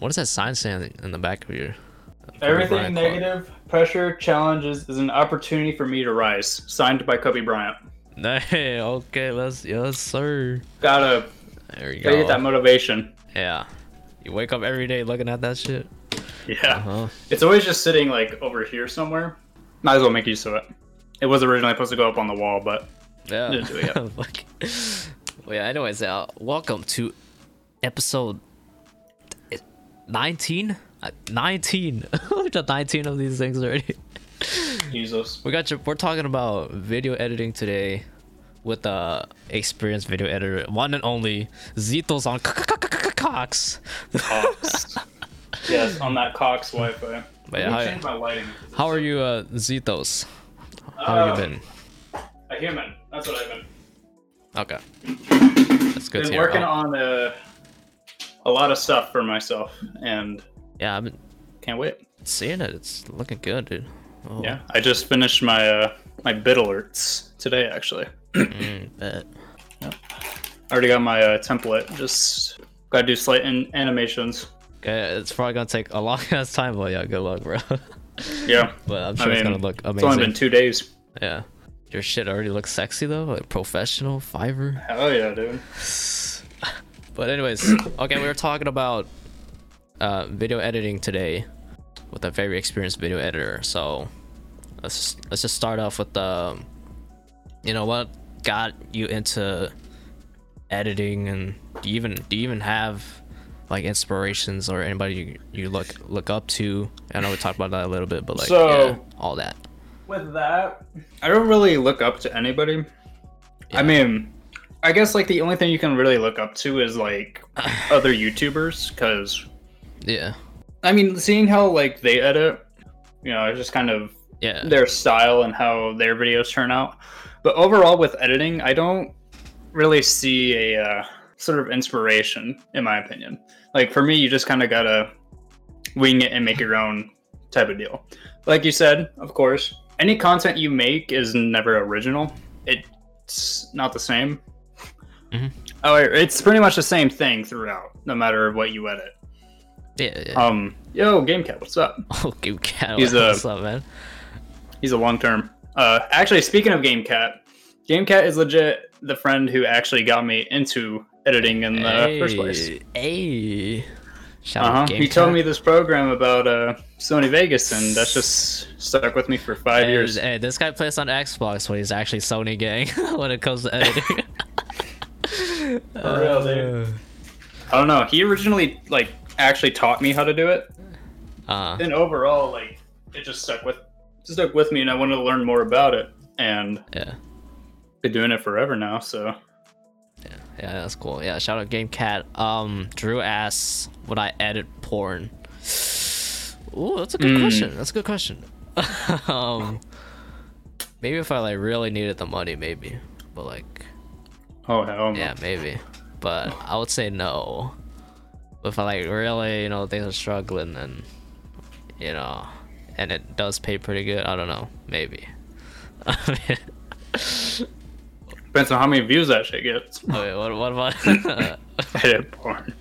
What does that sign say in the back of your? Everything negative pressure challenges is an opportunity for me to rise. Signed by Kobe Bryant. Hey, okay, let's yes, sir. Gotta, There you gotta go. get that motivation. Yeah, you wake up every day looking at that shit. Yeah, Uh-huh. it's always just sitting like over here somewhere. Might as well make use of it. It was originally supposed to go up on the wall, but Yeah. Didn't do it yet. Well, yeah. Anyways, uh, welcome to episode nineteen. Uh, nineteen. We've done nineteen of these things already. Jesus. We got your. We're talking about video editing today with the experienced video editor, one and only Zitos on Cox. Cox. yes, on that Cox Wi-Fi. But yeah, how- change my lighting. How are you, uh, Zitos? How have you Uh, been? A human. That's what I've been. Okay. That's good Been hear. working Oh, on a, a lot of stuff for myself, and yeah, I've can't wait. seeing it. It's looking good, dude. Oh, Yeah, I just finished my uh, my bit alerts today. Actually, mm, bet. I already got my uh, template. Just gotta do slight an- animations. Okay, it's probably gonna take a long ass time, but yeah, good luck, bro. Yeah, but I'm I sure it's mean, gonna look amazing. it's only been two days. Yeah, your shit already looks sexy though, like professional Fiverr. Hell yeah, dude. But anyways, okay, we were talking about uh, video editing today with a very experienced video editor. So let's just, let's just start off with the, you know, what got you into editing, and do you even do you even have like inspirations or anybody you, you look look up to? I know we talked about that a little bit, but like So- yeah, all that. With that, I don't really look up to anybody. Yeah. I mean, I guess like the only thing you can really look up to is like other YouTubers, because Yeah, I mean, seeing how like they edit, you know, it's just kind of yeah, their style and how their videos turn out. But overall, with editing, I don't really see a uh, sort of inspiration, in my opinion. Like for me, you just kind of gotta wing it and make your own type of deal. Like you said, of course, any content you make is never original. It's not the same. Mhm. Oh, it's pretty much the same thing throughout, no matter what you edit. yeah, yeah. Um, yo, GameCat, what's up? oh, good cat. he's a- What's up, man? He's a long term. Uh, actually, speaking of GameCat, GameCat is legit the friend who actually got me into editing in the first place. Hey. Shout Uh huh. out He told me this program about uh, Sony Vegas, and that's just stuck with me for five Hey, years. hey, this guy plays on Xbox, but he's actually Sony gang when it comes to editing. For real, dude. I don't know. He originally like actually taught me how to do it, Uh, and overall, like it just stuck with stuck with me, and I wanted to learn more about it, and yeah, been doing it forever now. So yeah, that's cool. Yeah, shout out Game Cat. Um, Drew asks, "Would I edit porn?" Ooh, that's a good Mm. question. That's a good question. um, maybe if I like really needed the money, maybe. But like, oh hell, no. yeah, maybe. But I would say no. But if I like really, you know, things are struggling, then you know, and it does pay pretty good. I don't know, maybe. depends on how many views that shit gets. Wait, what? What about Edit porn.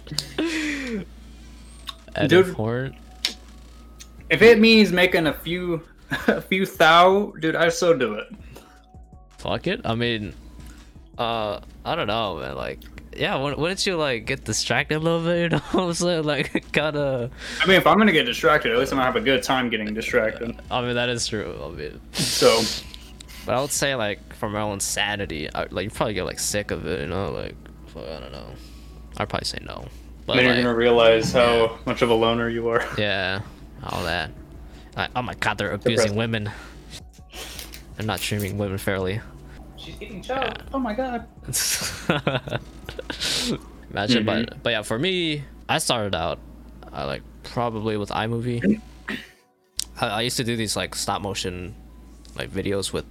edit Dude. porn? If it means making a few, a few thou, dude, I so do it. Fuck it. I mean, uh, I don't know, man. Like, yeah, wou- wouldn't you like get distracted a little bit? You know what I'm saying? Like, kinda. I mean, if I'm gonna get distracted, at least I'm gonna have a good time getting distracted. I mean, that is true. I mean, So, but I would say like from my own sanity, I, like you probably get like sick of it. You know, like, fuck, I don't know. I'd probably say no. But then you're gonna realize how yeah. much of a loner you are. yeah, all that. Like, oh my god, they're abusing Depressing. women. They're not treating women fairly. She's getting choked. Oh my god. Imagine, Mhm. but but yeah, for me, I started out, I like probably with iMovie. I, I used to do these like stop motion, like videos with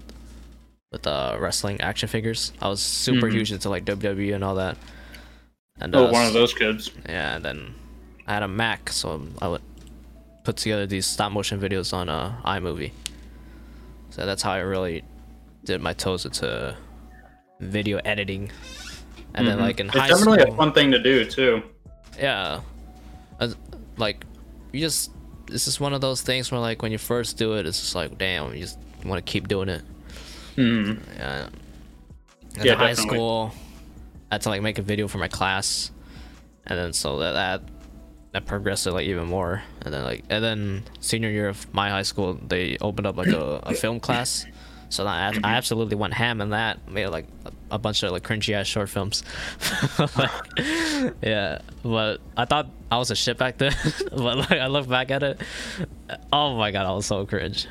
with uh wrestling action figures. I was super Mhm. huge into like WWE and all that. And Oh, uh, one of those kids. yeah, and then I had a Mac, so I would put together these stop motion videos on uh, iMovie. So that's how I really did my toes into video editing. And then Mhm. like in it's high school, it's definitely school, a fun thing to do too. yeah, As- like you just this is one of those things where like when you first do it, it's just like damn, you just want to keep doing it. Mhm. Yeah. And Yeah, in high definitely. school, I had to like make a video for my class, and then so that that that progressed it like even more. And then like and then senior year of my high school, they opened up like a, a film class. So I, I absolutely went ham in that. Made like a, bunch of like cringy ass short films. Like, yeah, but I thought I was a shit back then. but like I look back at it, oh my god, I was so cringe.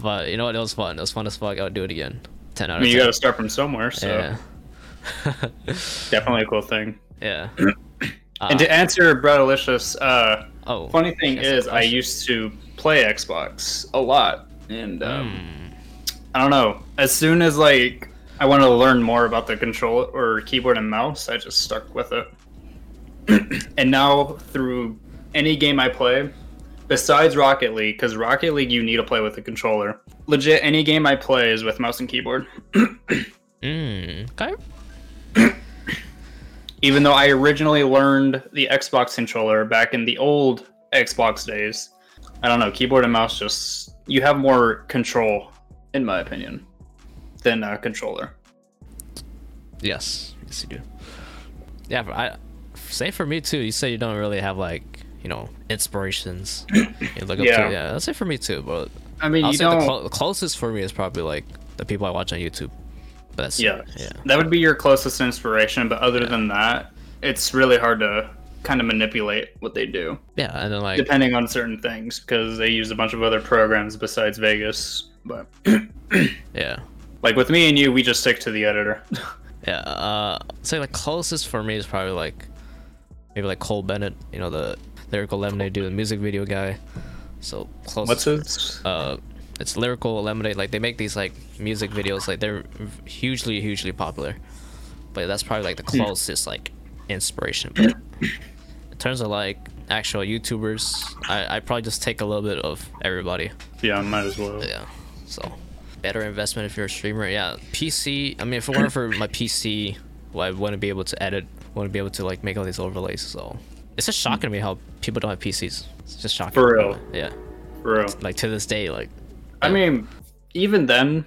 But you know what? It was fun. It was fun as fuck. I would do it again. Ten out I mean, you got to start from somewhere, so yeah. definitely a cool thing. yeah. and to answer Bradalicious, uh, Oh. funny thing is, I used to play Xbox a lot, and um, Hmm. I don't know. As soon as like I wanted to learn more about the control or keyboard and mouse, I just stuck with it. and now through any game I play, besides Rocket League, because Rocket League you need to play with a controller. Legit, any game I play is with mouse and keyboard. Mm. Okay. Even though I originally learned the Xbox controller back in the old Xbox days, I don't know. Keyboard and mouse just you have more control, in my opinion, than a controller. Yes. Yes, you do. Yeah, but I same for me too. You say you don't really have like you know inspirations. You look up Yeah. to yeah. That's it for me too. But I mean, I'll you say the, don't. clo- the closest for me is probably like the people I watch on YouTube. But that's Yeah. yeah. That would be your closest inspiration, but other than that, it's really hard to kind of manipulate what they do, Yeah, and then like depending on certain things, because they use a bunch of other programs besides Vegas. But yeah. like with me and you, we just stick to the editor. Yeah, uh, say like closest for me is probably like maybe like Cole Bennett, you know the lyrical lemonade dude, the music video guy. So close. What's his? Uh, it's lyrical lemonade. Like they make these like music videos. Like they're hugely, hugely popular. But that's probably like the closest like inspiration. But in terms of like actual YouTubers, I I probably just take a little bit of everybody. Yeah, might as well. Yeah. So better investment if you're a streamer. Yeah. PC. I mean, if it weren't for my PC, well, I wouldn't be able to edit. Wouldn't be able to like make all these overlays. So it's just shocking to me how people don't have PCs. It's just shocking. For real. Yeah. For real. Like to this day, like I mean, even then,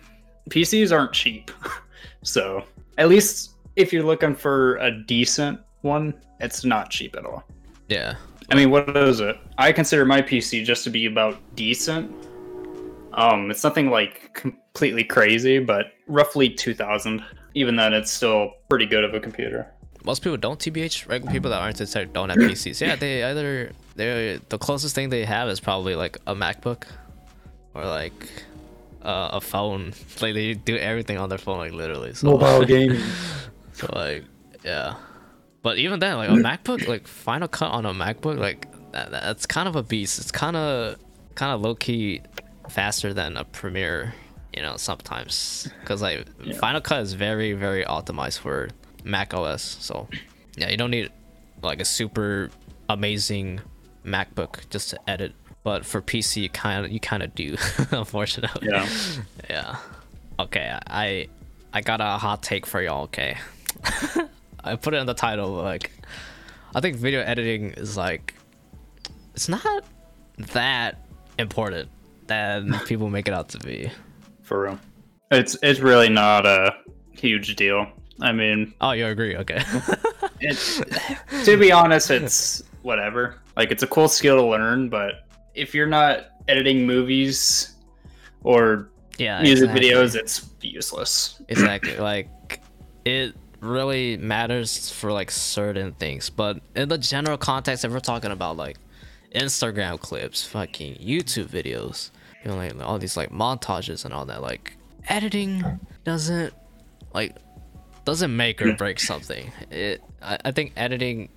PCs aren't cheap. so at least if you're looking for a decent one, it's not cheap at all. yeah. I mean, what is it? I consider my PC just to be about decent. Um, it's nothing like completely crazy, but roughly two thousand. Even then, it's still pretty good of a computer. Most people don't TBH. Regular people that aren't tech don't have PCs. Yeah, they either they the closest thing they have is probably like a MacBook or like uh, a phone. Like they do everything on their phone, like literally. So. gaming. So like, yeah. But even then, like a MacBook, like Final Cut on a MacBook, like that, that's kind of a beast. It's kind of kind of low key faster than a Premiere, you know, sometimes because like Final Cut is very very optimized for Mac OS. So yeah, you don't need like a super amazing MacBook just to edit. But for PC, you kind of you kind of do, unfortunately. Yeah. Yeah. Okay, I I got a hot take for y'all, okay? I put it in the title like I think video editing is like it's not that important than people make it out to be. For real. It's it's really not a huge deal. I mean, Oh, you agree? Okay. it's to be honest, it's whatever. Like it's a cool skill to learn, but if you're not editing movies or yeah. music exactly. videos, it's useless. exactly like it really matters for like certain things but in the general context if we're talking about like instagram clips fucking youtube videos you know like all these like montages and all that like editing doesn't like doesn't make or break something. It I, I think editing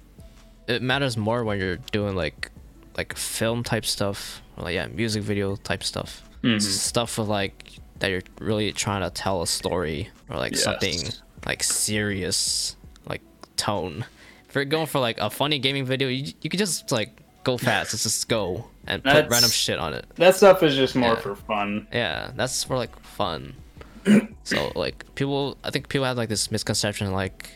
it matters more when you're doing like like film type stuff or like yeah music video type stuff. Mm-hmm. Stuff with like that you're really trying to tell a story or like Yes. something like serious like tone. If you're going for like a funny gaming video you, you could just like go fast let's just go and put That's- random shit on it That stuff is just more Yeah. for fun. yeah that's for like fun so like people i think people have like this misconception like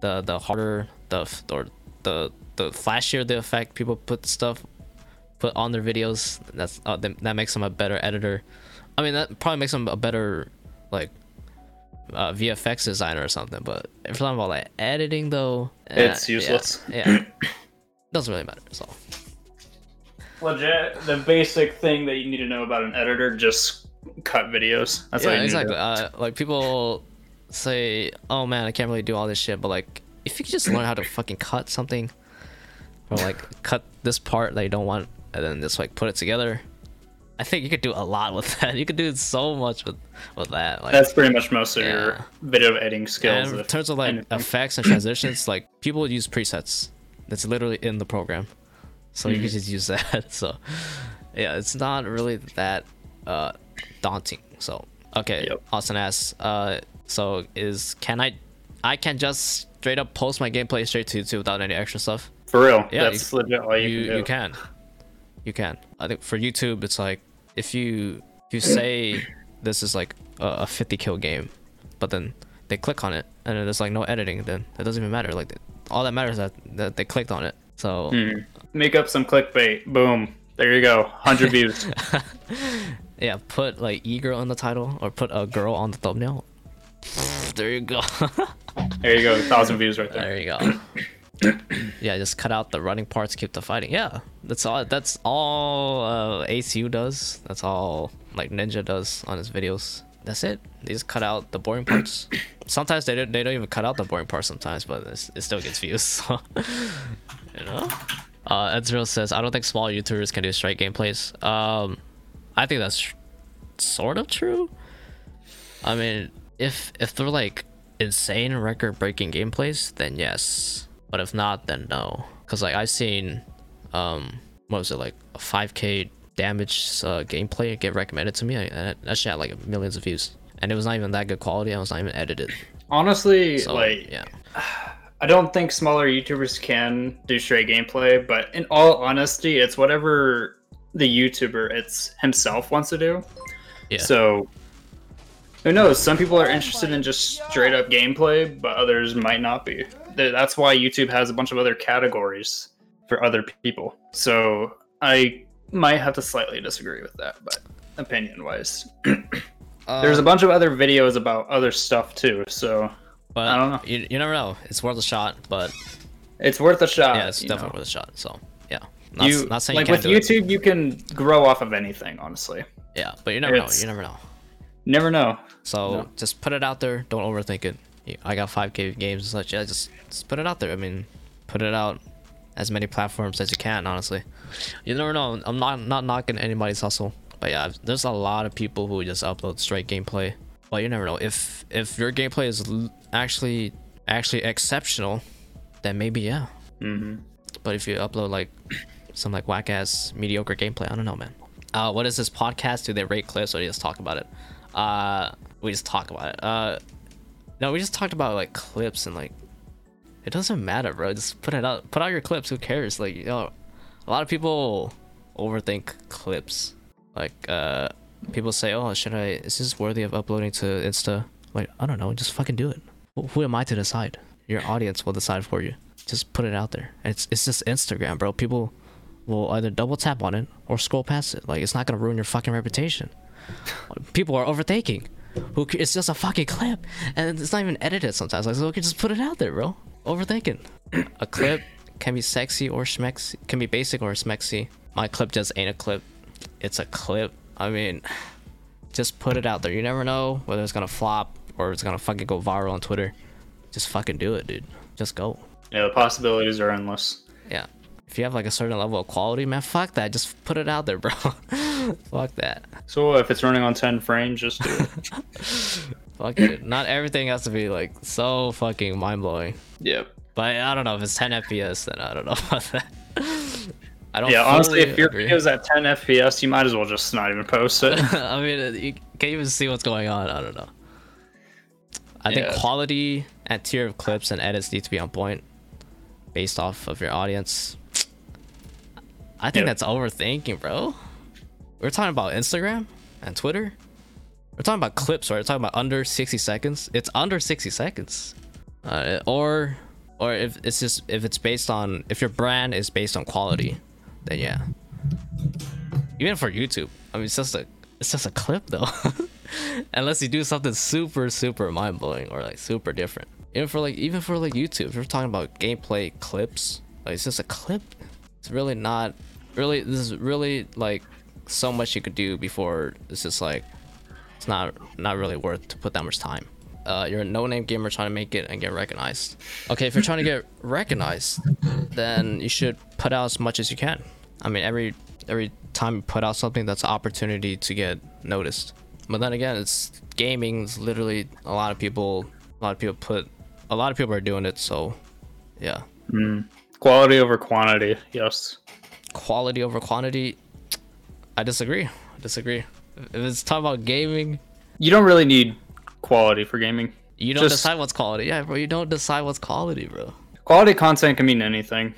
the the harder the or the the flashier the effect people put stuff put on their videos, that's uh, that, that makes them a better editor. I mean, that probably makes them a better like uh, VFX designer or something. But if you're talking about like editing, though, eh, It's useless. Yeah, yeah. doesn't really matter. So Legit, the basic thing that you need to know about an editor: just cut videos. That's all yeah, you need to exactly. Uh, like people say, "Oh man, I can't really do all this shit," but like, if you could just learn how to fucking cut something, or like cut this part that you don't want, and then just like put it together, I think you could do a lot with that. You could do so much with with that. Like, That's pretty much most of Yeah. your video editing skills. and in terms of like anything. effects and transitions, like people use presets. That's literally in the program, so you can Mhm. just use that. So yeah, it's not really that uh daunting. So okay, Yep. Austin asks, uh, so is can I? I can just straight up post my gameplay straight to YouTube without any extra stuff. For real, Yeah, that's legit all you, You can you can, you can. I think for YouTube, it's like if you if you say this is like a, a 50 kill game, but then they click on it and then there's like no editing, then it doesn't even matter. Like all that matters is that that they clicked on it. So Mhm. Make up some clickbait. Boom. There you go. 100 views. yeah, put like e girl in the title or put a girl on the thumbnail. There you go. There you go. 1,000 views right there. There you go. yeah, just cut out the running parts, keep the fighting. Yeah, that's all. That's all uh, Aceu does. That's all like Ninja does on his videos. That's it. They just cut out the boring parts. Sometimes they don't. They don't even cut out the boring parts. Sometimes, but it still gets views. So, you know. Uh, Ezreal says, "I don't think small YouTubers can do straight gameplays." Um, I think that's tr- sort of true. I mean, if if they're like insane record-breaking gameplays, then yes. But if not, then no. Cause like I've seen, um, what was it like a 5k damage uh, gameplay get recommended to me, that, that shit had like millions of views, and it was not even that good quality. I was not even edited. Honestly, So like, yeah, I don't think smaller YouTubers can do straight gameplay, but in all honesty, it's whatever the YouTuber it's himself wants to do. Yeah. So who knows? Some people are interested in just straight up gameplay, but others might not be. That's why YouTube has a bunch of other categories for other people. So I might have to slightly disagree with that, but opinion wise. There's a Um, bunch of other videos about other stuff too, so but I don't know. You, you never know. It's worth a shot, but it's worth a shot. yeah, it's definitely know. worth a shot. So yeah, not, you not saying like you with can't it. YouTube, you can grow off of anything. Honestly, Yeah, but you never know. You never know. never know. So No. just put it out there. Don't overthink it. I got 5k games and such. Yeah, just, just put it out there. I mean, put it out as many platforms as you can. Honestly, you never know. I'm not not knocking anybody's hustle, but yeah, there's a lot of people who just upload straight gameplay. But you never know if if your gameplay is actually actually exceptional, then maybe yeah. hmm But if you upload like some like whack ass mediocre gameplay, I don't know, man. Uh, what is this podcast? Do they rate clips or do they just talk about it? Uh, we just talk about it. Uh, no, we just talked about like clips and like it doesn't matter, bro. Just put it out. Put out your clips. Who cares? Like know, a lot of people overthink clips. Like uh, people say, "Oh, should I? Is this worthy of uploading to Insta?" Like I don't know. Just fucking do it. Who who am I to decide? Your audience will decide for you. Just put it out there. It's it's just Instagram, bro. People will either double tap on it or scroll past it. Like it's not gonna ruin your fucking reputation. People are overthinking. Who it's just a fucking clip, and it's not even edited sometimes. Like so, we can just put it out there, bro. Overthinking. a clip can be sexy or schmexy. Can be basic or schmexy. My clip just ain't a clip. It's a clip. I mean, just put it out there. You never know whether it's gonna flop or it's gonna fucking go viral on Twitter. Just fucking do it, dude. Just go. Yeah, the possibilities are endless. Yeah. If you have like a certain level of quality, man, fuck that. Just put it out there, bro. fuck that. So if it's running on 10 frames, just do it. Fuck it. Not everything has to be like so fucking mind blowing. yep. But I don't know if it's 10 FPS, then I don't know about that. I don't. Yeah, honestly, if your agree. video's at 10 FPS, you might as well just not even post it. I mean, you can't even see what's going on. I don't know. I think quality and tier of clips and edits need to be on point, based off of your audience. I think Yep. that's overthinking, bro. We're talking about Instagram and Twitter. We're talking about clips, right? We're talking about under 60 seconds. It's under 60 seconds. Uh, or or if it's just if it's based on if your brand is based on quality, then yeah. Even for YouTube, I mean, it's just a it's just a clip though. Unless you do something super super mind blowing or like super different. Even for like even for like YouTube, if you're talking about gameplay clips, like it's just a clip. It's really not really. This is really like so much you could do before it's just like it's not not really worth to put that much time. Uh, you're a no-name gamer trying to make it and get recognized. Okay, if you're trying to get recognized, then you should put out as much as you can. I mean, every every time you put out something, that's an opportunity to get noticed. But then again, it's gaming. It's literally a lot of people. A lot of people put. A lot of people are doing it. So, yeah. Quality over quantity. Yes. Quality over quantity. I disagree. I disagree. If it's talking about gaming, You don't really need quality for gaming. you don't Just- decide what's quality. Yeah, bro. You don't decide what's quality, bro. Quality content can mean anything,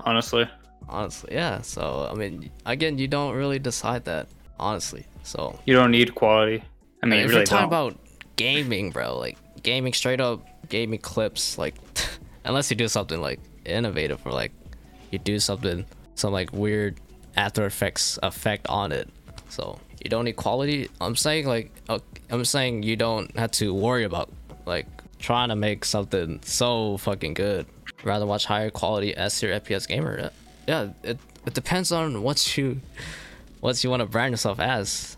honestly. Honestly, yeah. So I mean, again, you don't really decide that. Honestly, so You don't need quality. I mean, if you really you're talking don't. about gaming, bro, like gaming straight up gaming clips, like unless you do something like innovative or like you do something some like weird After Effects effect on it. So you don't need quality. I'm saying like uh, I'm saying you don't have to worry about like trying to make something so fucking good. Rather watch higher quality S tier FPS gamer. Yeah, it it depends on what you what you want to brand yourself as.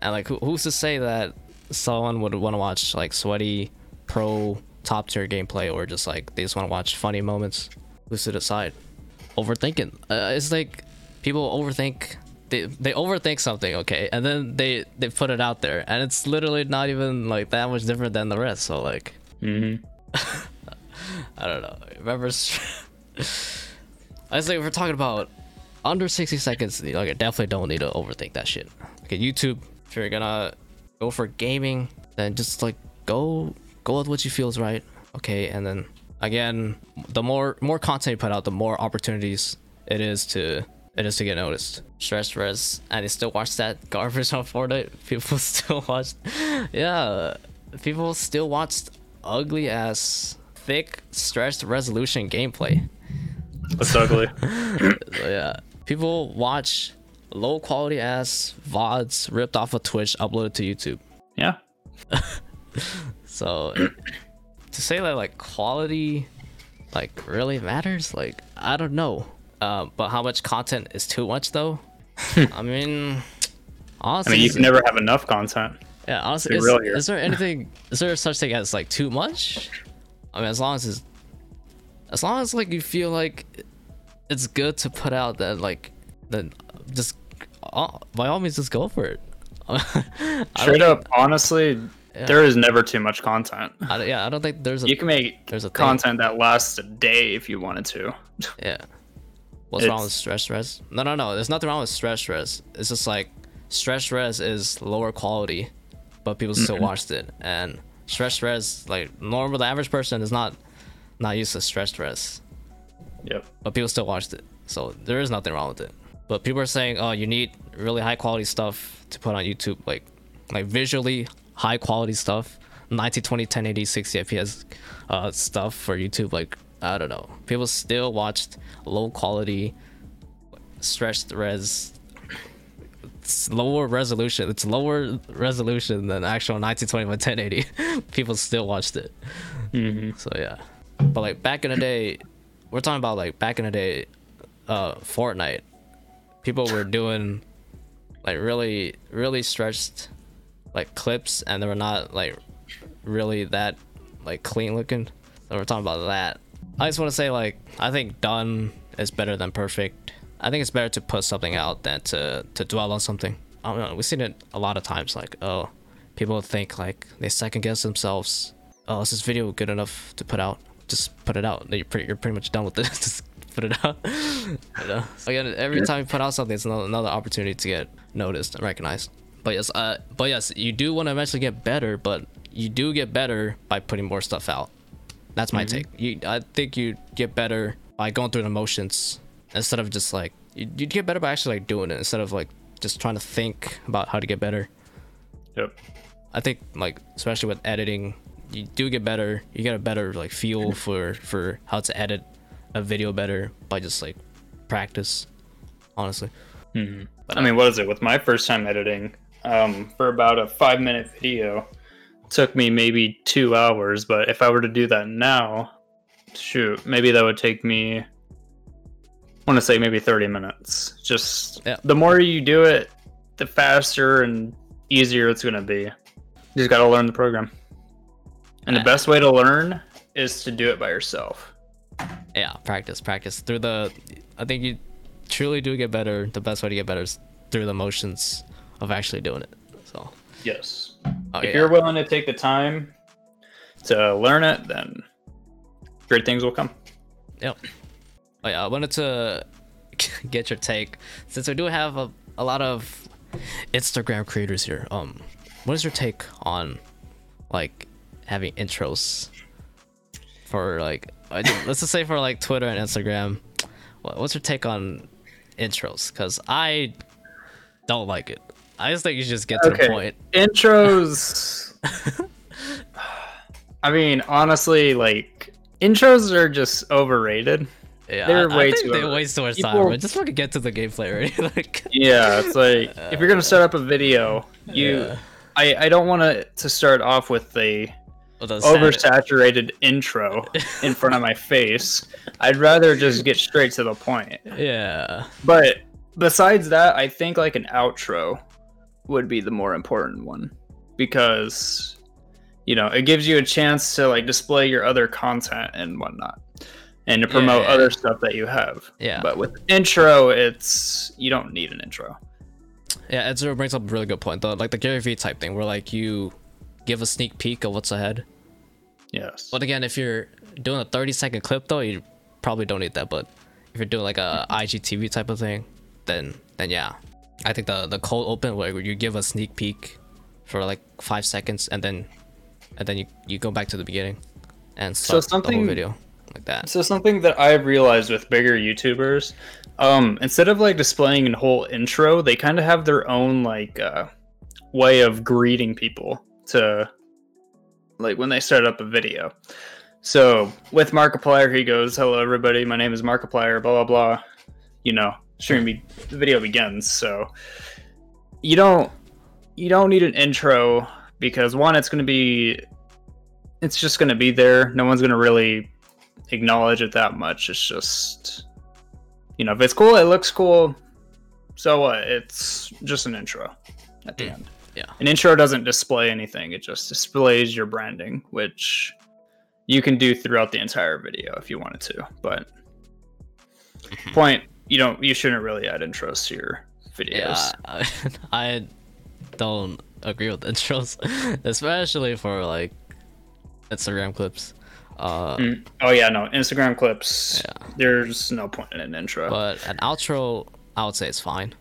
And like, who, who's to say that someone would want to watch like sweaty, pro, top tier gameplay, or just like they just want to watch funny moments? Who's to decide? Overthinking. Uh, it's like people overthink. They they overthink something, okay, and then they they put it out there, and it's literally not even like that much different than the rest. So like, mm-hmm. I don't know. Remember, I was like, if we're talking about under 60 seconds, like, I definitely don't need to overthink that shit. Okay, YouTube, if you're gonna go for gaming, then just like go go with what you feel is right. Okay, and then again, the more more content you put out, the more opportunities it is to it is to get noticed. Stretched res, and you still watch that garbage on Fortnite. People still watch, yeah, people still watch ugly ass, thick, stretched resolution gameplay. That's ugly. So, yeah, people watch low quality ass vods ripped off of Twitch, uploaded to YouTube. yeah. So to say that like quality like really matters, like I don't know. Uh, but how much content is too much though? I mean, honestly, I mean, you can never have enough content. yeah, honestly, is, is there anything? is there such thing as like too much? I mean, as long as it's, as long as like you feel like it's good to put out, that like then just uh, by all means just go for it. Straight think- up, honestly, there is never too much content. I, yeah, I don't think there's a You can make There's a thing. content that lasts a day if you wanted to. Yeah. What's wrong with stretched res? No, no, no. There's nothing wrong with stretched res. It's just like stretched res is lower quality, but people still watched it. And stretched res, like normal, the average person is not not used to stretched res, Yep. but people still watched it. So there is nothing wrong with it. But people are saying, oh, you need really high quality stuff to put on YouTube, like like visually high quality stuff, 1920, 1080, 60 FPS uh, stuff for YouTube. Like I don't know, people still watched low quality, stretched res. It's lower resolution. It's lower resolution than actual 1920 by 1080. People still watched it. So yeah, but like back in the day, we're talking about like back in the day, uh, Fortnite. People were doing like really, really stretched like clips, and they were not like really that like clean looking. So we're talking about that. I just want to say like I think done is better than perfect. I think it's better to put something out than to to dwell on something. I don't know. We've seen it a lot of times. Like oh, people think like they second guess themselves. Oh, is this video good enough to put out? Just put it out. You're pretty, you're pretty much done with it. Just put it out. you know? Again, every time you put out something, it's another, another opportunity to get noticed and recognized. But yes, uh, but yes, you do want to eventually get better, but you do get better by putting more stuff out. That's my take. You, I think you get better by going through the motions instead of just like you, get better by actually like doing it instead of like just trying to think about how to get better. Yep. I think like especially with editing, you do get better. You get a better like feel for for how to edit a video better by just like practice. Honestly, hmm I mean, what is it? With my first time editing, um, for about a five minute video, took me maybe two hours. But if I were to do that now, shoot, maybe that would take me. I want to say maybe 30 minutes. Just Yeah. the more you do it, the faster and easier it's going to be. You just got to learn the program. And the best way to learn is to do it by yourself. yeah, practice, practice through the. I think you truly do get better. The best way to get better is through the motions of actually doing it. So, Yes. Oh, if yeah. you're willing to take the time to learn it, then great things will come. Yep. Oh yeah, I wanted to get your take since we do have a, a lot of Instagram creators here. Um, what is your take on like having intros for like let's just say for like Twitter and Instagram? What's your take on intros? Because I don't like it. I just think you should just get to the point. Intros. I mean, honestly, like intros are just overrated. Yeah, They're I, way I think too they waste too much people- time. Just fucking get to the gameplay already. like, Yeah, it's like if you're gonna set up a video, you, Yeah. I, I don't want to to start off with a sad- oversaturated intro in front of my face. I'd rather just get straight to the point. Yeah. But besides that, I think like an outro would be the more important one because you know it gives you a chance to like display your other content and whatnot and to promote Yeah. other stuff that you have. Yeah. But with intro, it's you don't need an intro. Yeah, Ezra brings up a really good point. though like the Gary Vee type thing, where like you give a sneak peek of what's ahead. Yes. But again, if you're doing a 30 second clip though, you probably don't need that. But if you're doing like a IGTV type of thing, then then yeah, I think the the cold open where you give a sneak peek for like five seconds and then and then you you go back to the beginning and So start the whole something- video like that. So something that I've realized with bigger YouTubers, um, instead of like displaying a whole intro, they kind of have their own like uh, way of greeting people to like when they start up a video. So with Markiplier, he goes, "Hello, everybody. My name is Markiplier." Blah blah blah. You know, stream be- the video begins. So you don't you don't need an intro because one, it's going to be it's just going to be there. No one's going to really acknowledge it that much. It's just, you know, if it's cool, it looks cool. So what? It's just an intro at the Mm, end. yeah. An intro doesn't display anything. It just displays your branding, which you can do throughout the entire video if you wanted to. But Mm-hmm. point, you don't, you shouldn't really add intros to your videos. Yeah, I, don't agree with intros, especially for like Instagram clips. Uh, Mm. Oh yeah, no Instagram clips. Yeah. There's no point in an intro. but an outro, I would say it's fine.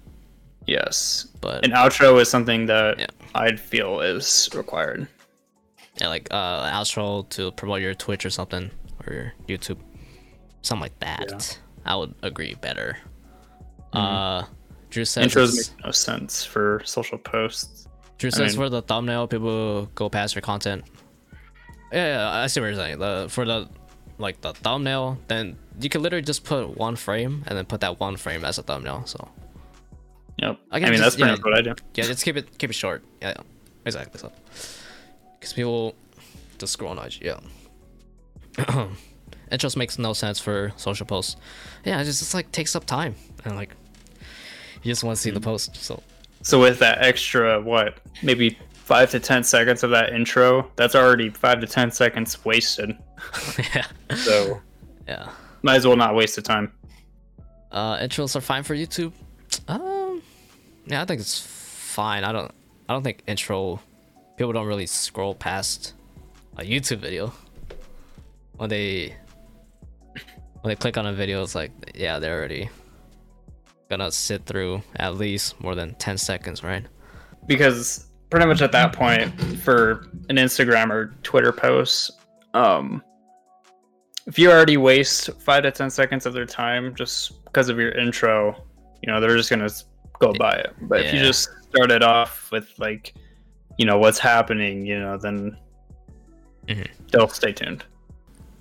yes, But an outro is something that Yeah. I'd feel is required. yeah, like uh, an outro to promote your Twitch or something or your YouTube, something like that. I would agree better. Uh, Drew says Intros make no sense for social posts. Drew I says mean- for the thumbnail, people go past your content. Yeah, yeah, I see what you're saying. The for the like the thumbnail, then you can literally just put one frame and then put that one frame as a thumbnail. So Yep. I, Again, mean, just- that's pretty yeah. much what I do. yeah, just keep it keep it short. Yeah, yeah. exactly. So because people just scroll on IG. Yeah. it just makes no sense for social posts. Yeah, it just, just like takes up time and like you just want to see the post. So So with that extra, what, maybe five to ten seconds of that intro, that's already five to ten seconds wasted. yeah, So yeah. might as well not waste the time. Uh, intros are fine for YouTube. Um, yeah, I think it's fine. I don't, I don't think intro. People don't really scroll past a YouTube video when they when they click on a video. It's like, yeah, they're already gonna sit through at least more than ten seconds, right? because pretty much at that point for an Instagram or Twitter post, um, if you already waste five to ten seconds of their time just because of your intro, you know they're just gonna go by it. But if you just start it off with like, you know what's happening, you know, then Mhm. Still stay tuned.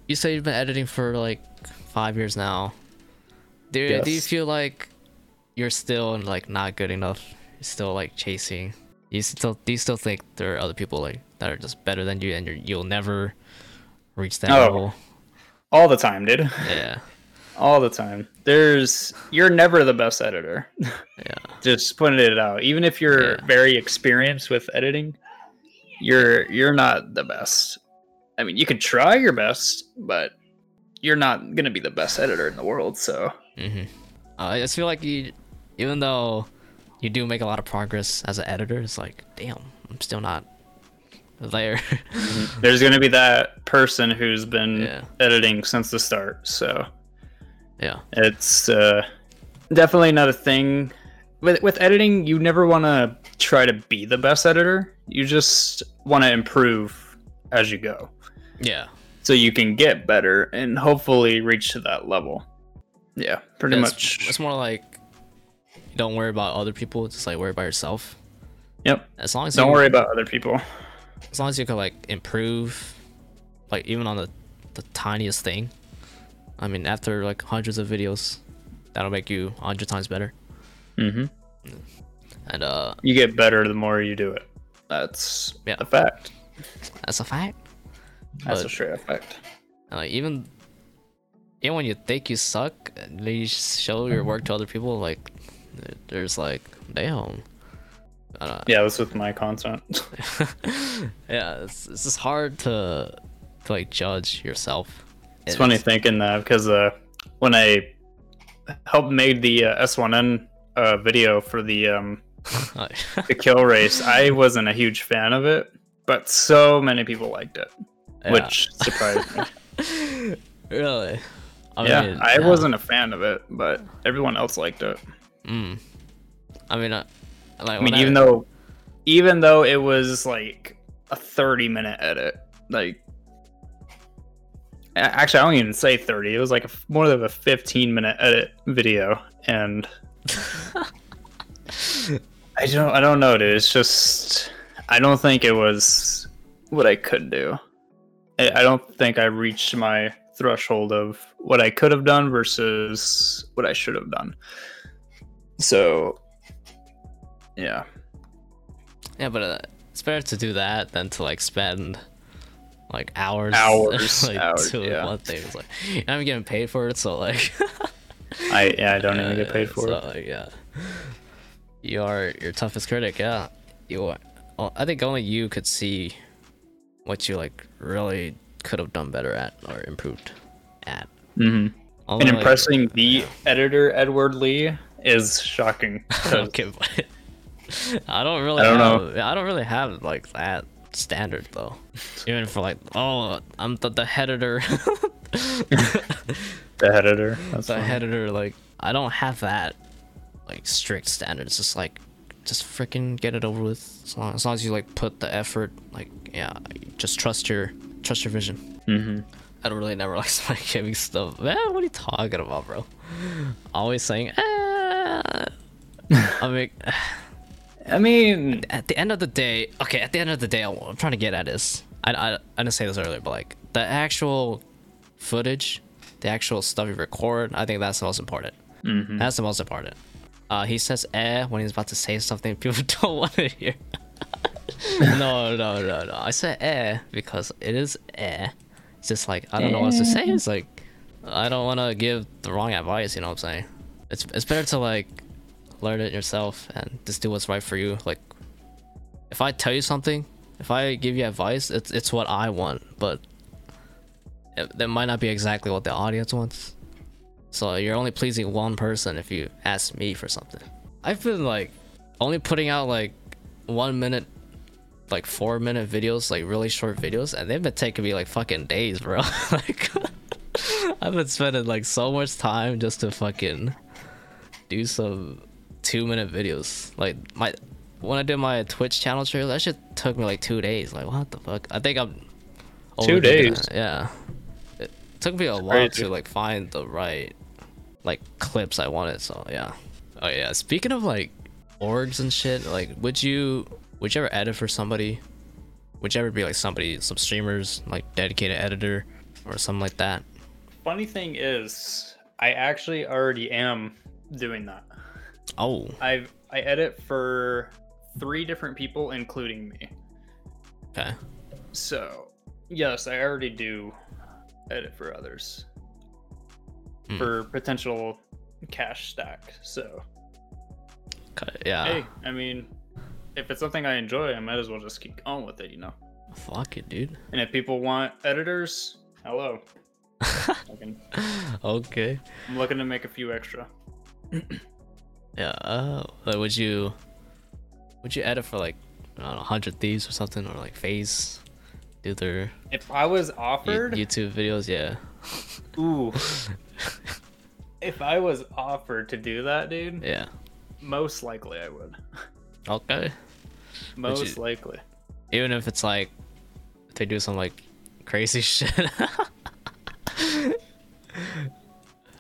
You say you've been editing for like five years now. Do do you feel like you're still like not good enough? You're still like chasing. You still do you still think there are other people like that are just better than you and you're, you'll never reach that Oh. level? All the time, dude. Yeah, All the time. There's you're never the best editor. yeah, Just putting it out. Even if you're Yeah. very experienced with editing, you're you're not the best. I mean, you can try your best, but you're not gonna be the best editor in the world. So hmm I just feel like you, even though you do make a lot of progress as an editor, it's like, damn, I'm still not there. there's gonna be that person who's been Yeah. editing since the start. So yeah, it's uh, definitely not a thing. With with editing, you never want to try to be the best editor. You just want to improve as you go, yeah. so you can get better and hopefully reach to that level. Yeah, pretty It's- much. It's more like you don't worry about other people, just like worry about yourself. Yep. As long as Don't you, worry about other people. as long as you can like improve, like even on the the tiniest thing. I mean, after like hundreds of videos, that'll make you a hundred times better. Mm-hmm. And uh, You get better the more you do it. That's Yeah. a fact. that's a fact. That's But- a straight effect. Like even even when you think you suck, and you show your work to other people, like there's like, damn. I Yeah, that's with my content. yeah, it's, it's just hard to to like judge yourself. It's funny thinking that because uh, when I helped made the uh, S1N uh, video for the um, the kill race, I wasn't a huge fan of it, but so many people liked it, Yeah. which surprised me. really. I yeah, mean, I yeah. wasn't a fan of it, but everyone else liked it. Mm. I mean, uh, like I mean, even though even though it was like a 30 minute edit, like actually, I don't even say 30. It was like a, more than a 15 minute edit video, and I don't, I don't know, dude. It's just, I don't think it was what I could do. I, don't think I reached my threshold of what I could have done versus what I should have done. So, yeah. yeah, but uh, it's better to do that than to like spend like hours, Hours, like, hours, doing yeah. one thing. It's like I'm getting paid for it, so like I yeah, I don't even get paid for so, it. like, yeah, you are your toughest critic. Yeah, you are. Well, I think only you could see what you like really could have done better at or improved at. hmm Only, And like- impressing the editor Edward Lee is shocking. okay, but I don't really. I don't have, I don't really have like that standard though. Even for like, oh, I'm the, the editor. the editor. That's the head editor, like, I don't have that like strict standard. It's just like, just freaking get it over with. As long, as long as you like put the effort, like, yeah, just trust your trust your vision. Mhm. I don't really never like somebody giving stuff. Man, what are you talking about, bro? Always saying, eh. I mean, I mean, at the end of the day, okay, at the end of the day, what I'm trying to get at is, I, I, I didn't say this earlier, but like the actual footage, the actual stuff you record, I think that's the most important. mhm. That's the most important. Uh, he says eh when he's about to say something people don't want to hear. no, no, no, no. I said eh because it is eh. It's just like I don't know what to say. It's like I don't want to give the wrong advice. You know what I'm saying? It's it's better to like learn it yourself and just do what's right for you. Like if I tell you something, if I give you advice, it's it's what I want, but that might not be exactly what the audience wants. So you're only pleasing one person if you ask me for something. I've been like only putting out like one minute, like four minute videos, like really short videos, and they've been taking me like fucking days, bro. like I've been spending like so much time just to fucking do some two minute videos. Like my when I did my Twitch channel trailer, that shit took me like two days. Like what the fuck? I think I'm Two days? it. Yeah. It took me a while crazy. to like find the right like clips I wanted. So yeah. Oh yeah. Speaking of like orgs and shit, like would you would you ever edit for somebody would you ever be like somebody, some streamers, like dedicated editor or something like that? Funny thing is, I actually already am doing that. Oh, I've I edit for three different people, including me. okay. So yes, I already do edit for others Hmm. for potential cash stack. So Yeah. hey, I mean, if it's something I enjoy, I might as well just keep on with it, you know. Fuck it, dude. And if people want editors, hello. Can, okay. I'm looking to make a few extra. Yeah. Uh, like, would you would you edit for like I don't know, hundred thieves or something, or like FaZe, do their If I was offered, YouTube videos? Yeah. ooh. if I was offered to do that, dude, Yeah. most likely I would. Okay. Most you- likely. Even if it's like if they do some like crazy shit.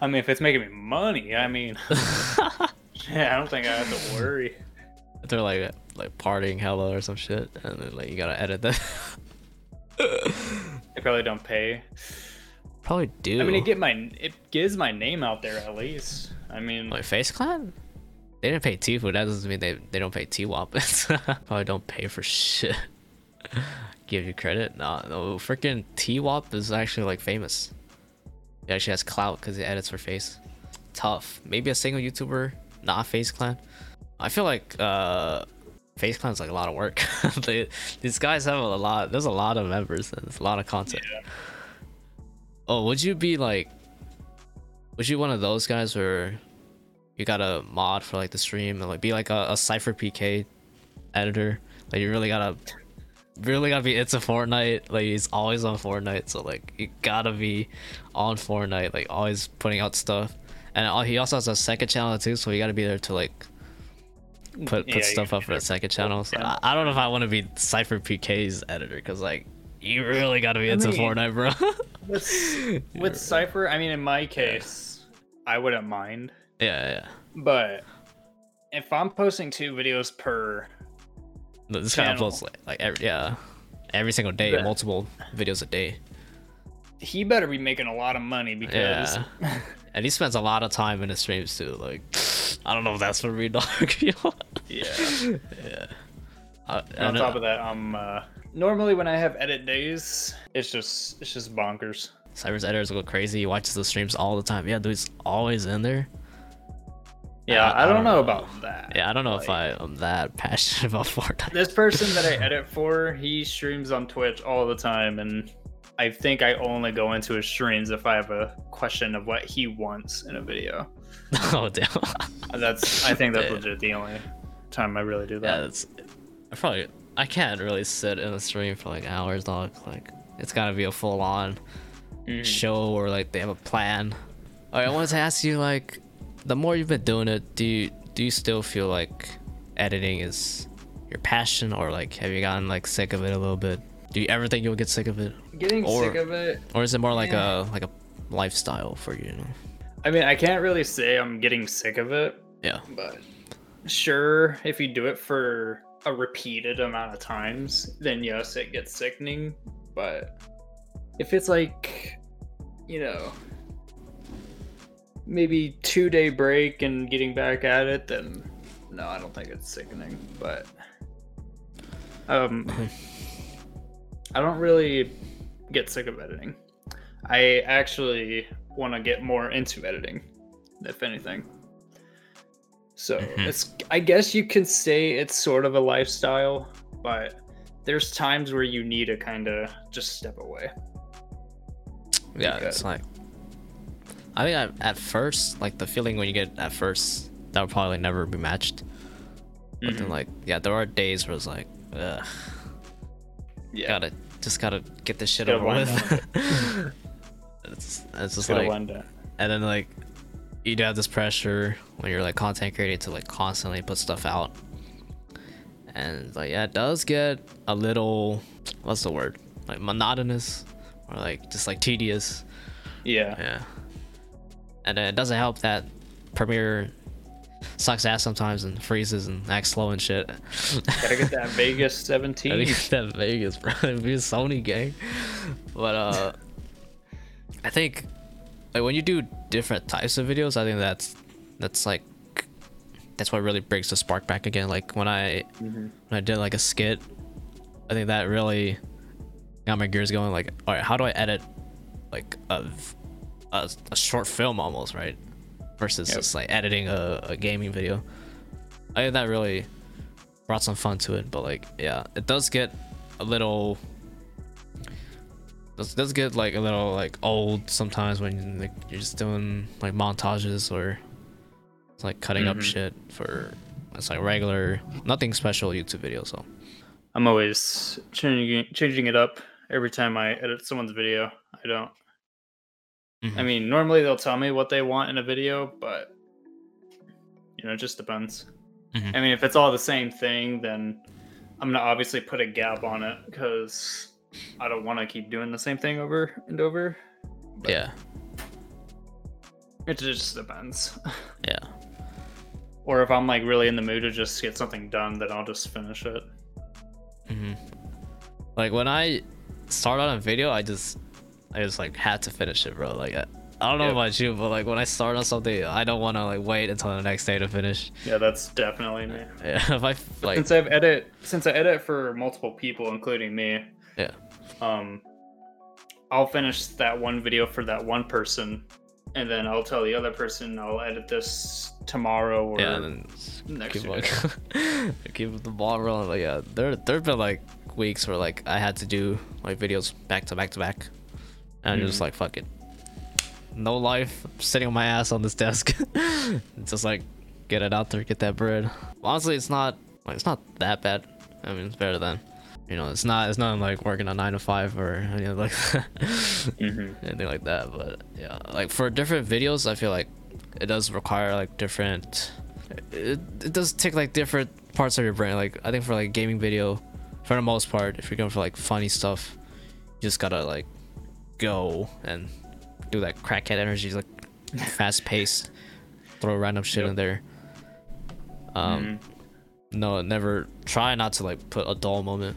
I mean, if it's making me money, I mean, yeah, I don't think I have to worry. they're like like partying hella or some shit, and then like you gotta edit that. They probably don't pay. Probably do. I mean, it get my it gives my name out there at least. I mean, like FaZe Clan. They didn't pay Tifu. That doesn't mean they they don't pay T Wop. Probably don't pay for shit. Give you credit? Nah, no. Freaking T Wop is actually like famous. He actually has clout because he edits for FaZe. Tough. Maybe a single YouTuber, not FaZe Clan. I feel like uh, FaZe Clan is like a lot of work. they, these guys have a lot. There's a lot of members and it's a lot of content. Oh, would you be like? Would you one of those guys where you got a mod for like the stream and like be like a, a SypherPK editor? Like you really gotta, really gotta be into Fortnite. Like he's always on Fortnite, so like you gotta be on Fortnite, like always putting out stuff. And al- he also has a second channel too, so you gotta be there to like put put you stuff up for the second channel. So Yeah. I, I don't know if I want to be SypherPK's editor because like you really gotta be into mean- Fortnite, bro. with, with Sypher, I mean, in my case, I wouldn't mind. yeah, yeah. But if I'm posting two videos per, No, This guy uploads like, like every yeah, every single day, multiple videos a day. he better be making a lot of money because Yeah. And he spends a lot of time in his streams too. Like, I don't know if that's for me, dog. yeah. yeah. Uh, And on top of that, I'm uh, normally when I have edit days, it's just it's just bonkers. Sypher's editors go crazy. He watches the streams all the time. Yeah, dude, he's always in there. Yeah, I- I, I don't don't know know. about that. Yeah, I don't know if I am that passionate about Fortnite. This person that I edit for, he streams on Twitch all the time, and I think I only go into his streams if I have a question of what he wants in a video. oh damn. That's I think that's legit the only time I really do that. yeah, that's. I probably I can't really sit in a stream for like hours, dog. Like, it's gotta be a full on. Mhm. show or like they have a plan. Alright, I wanted to ask you like the more you've been doing it, do you do you still feel like editing is your passion or like have you gotten like sick of it a little bit? Do you ever think you'll get sick of it? Getting Or- sick of it. Or is it more like Yeah. a like a lifestyle for you, you know? I mean, I can't really say I'm getting sick of it, Yeah. but sure, if you do it for a repeated amount of times, then yes, it gets sickening. But if it's like, you know, maybe two day break and getting back at it, then no, I don't think it's sickening. But um, I don't really get sick of editing. I actually want to get more into editing, if anything. So Mhm. it's I guess you can say it's sort of a lifestyle, but there's times where you need to kind of just step away. Yeah, Okay. it's like I think I, at first, like the feeling when you get at first, that would probably never be matched. But then Mhm. like yeah, there are days where it's like, ugh, Yeah, gotta just gotta get this shit over with. it's it's just gotta like and then like you do have this pressure when you're like content creating to like constantly put stuff out and like yeah it does get a little what's the word like monotonous or like just like tedious Yeah, yeah and it doesn't help that premiere sucks ass sometimes and freezes and acts slow and shit. Gotta get that Vegas 17. I think that Vegas, bro. It'd be a Sony gang. But uh I think like when you do different types of videos, I think that's that's like that's what really brings the spark back again. Like when I mm-hmm. when I did like a skit, I think that really got my gears going. Like, all right, how do I edit like a a, a short film almost, right? Versus Yep. just like editing a, a gaming video. I think that really brought some fun to it. But like, yeah, it does get a little. Does does get like a little like old sometimes when like, you're just doing like montages or it's like cutting up Mhm. shit for it's like regular nothing special YouTube video. So I'm always changing changing it up every time I edit someone's video. I don't. I Mhm. mean, normally they'll tell me what they want in a video, but you know, it just depends. Mhm. I mean, if it's all the same thing, then I'm gonna obviously put a gap on it because I don't want to keep doing the same thing over and over. But yeah, it just depends. yeah. or if I'm like really in the mood to just get something done, then I'll just finish it. hmm Like when I start on a video, I just, I just like had to finish it, bro. Like I, I don't know Yep. about you, but like when I start on something, I don't want to like wait until the next day to finish. Yeah, that's definitely me. Yeah, if I like, since I've edit since I edit for multiple people, including me, yeah, um, I'll finish that one video for that one person, and then I'll tell the other person I'll edit this tomorrow or yeah, and then next keep week. like, keep the ball rolling. Like yeah, there there've been like weeks where like I had to do like videos back to back to back, and I'm just like fuck it, no life, I'm sitting on my ass on this desk, just like get it out there, get that bread. Honestly, it's not like it's not that bad. I mean, it's better than. You know, it's not. It's not like working a nine to five or anything like that. Mhm. anything like that. But yeah, like for different videos, I feel like it does require like different. It, it does take like different parts of your brain. Like I think for like gaming video, for the most part, if you're going for like funny stuff, you just gotta like go and do that crackhead energy, like fast pace, throw random shit Yep. in there. Um, Mhm. no, never try not to like put a dull moment.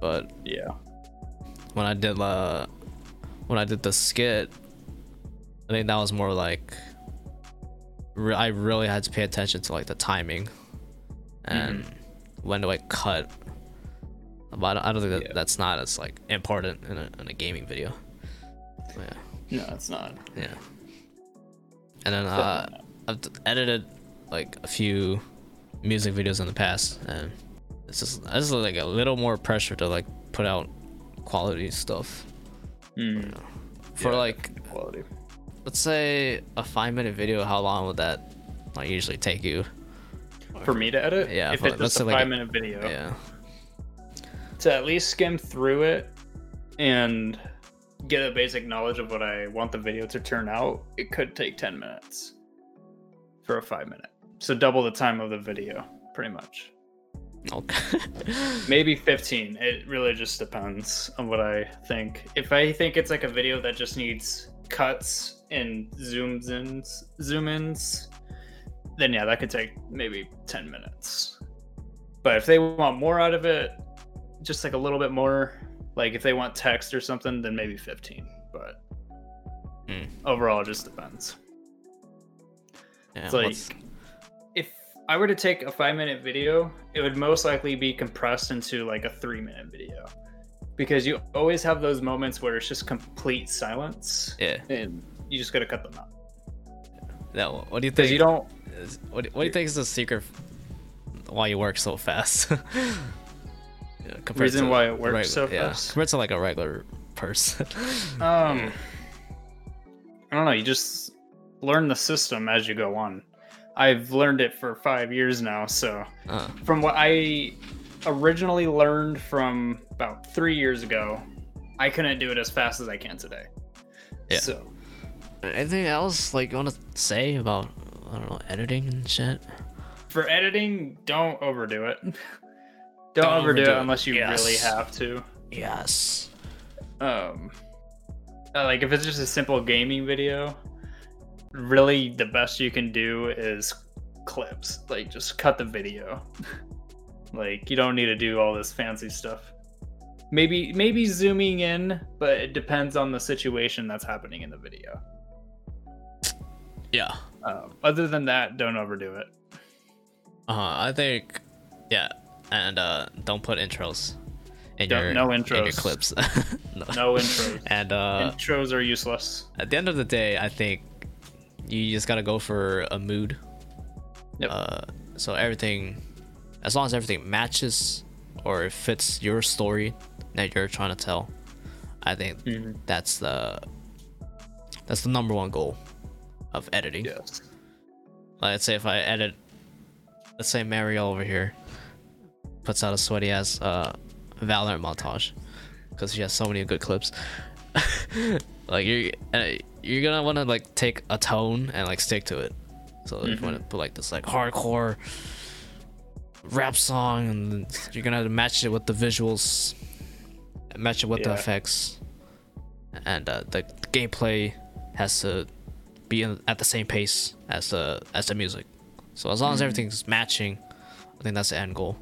But Yeah. when I did uh when I did the skit, I think that was more like re- I really had to pay attention to like the timing and when do I cut. But I don't, I don't think that Yeah. that's not as like important in a, in a gaming video. But yeah, No, it's not. yeah. And then uh, I've edited like a few music videos in the past, and it's just like a little more pressure to like put out quality stuff Mm. for Yeah, like quality. let's say a five minute video how long would that like usually take you For me to edit, Yeah, if it's just a like, a- five minute video, yeah to at least skim through it and get a basic knowledge of what I want the video to turn out, it could take 10 minutes for a five minute. So double the time of the video, pretty much. Okay Maybe 15. It really just depends on what I think. If I think it's like a video that just needs cuts and zooms ins, zoom ins, then yeah, that could take maybe 10 minutes. But if they want more out of it, just like a little bit more, like if they want text or something, then maybe 15. But Hmm. overall, it just depends. yeah, It's like I were to take a five minute video, it would most likely be compressed into like a three minute video. Because you always have those moments where it's just complete silence yeah and you just gotta cut them out. that one. what do you think you don't is, what, do- what do you think is the secret why you work so fast yeah, Reason to why it works regu- so yeah, fast? compared to like a regular person um I don't know, you just learn the system as you go on. I've learned it for five years now, so uh, from what I originally learned from about three years ago, I couldn't do it as fast as I can today. Yeah. So anything else like you want to say about i don't know editing and shit for editing, don't overdo it. Don't, Don't overdo, overdo it it. unless you Yes. really have to. yes Um, uh, like if it's just a simple gaming video, really the best you can do is clips. Like just cut the video. like you don't need to do all this fancy stuff. Maybe maybe zooming in, but it depends on the situation that's happening in the video. Yeah. Um, other than that, don't overdo it. Uh, I think, yeah, and uh, don't put intros in Don't- your no in your intros. clips. no. No intros. And uh, Intros are useless. at the end of the day, I think you just gotta go for a mood. Yep. Uh, so everything, as long as everything matches or it fits your story that you're trying to tell, I think Mhm. that's the that's the number one goal of editing. Yes. Like, let's say if I edit, let's say Mario over here puts out a sweaty ass uh, Valorant montage because she has so many good clips. like you're uh, you're gonna want to like take a tone and like stick to it. So if you want to put like this like hardcore rap song, and you're gonna match it with the visuals, match it with the effects, and uh, the gameplay has to be in, at the same pace as the as the music. So as long as everything's matching, I think that's the end goal.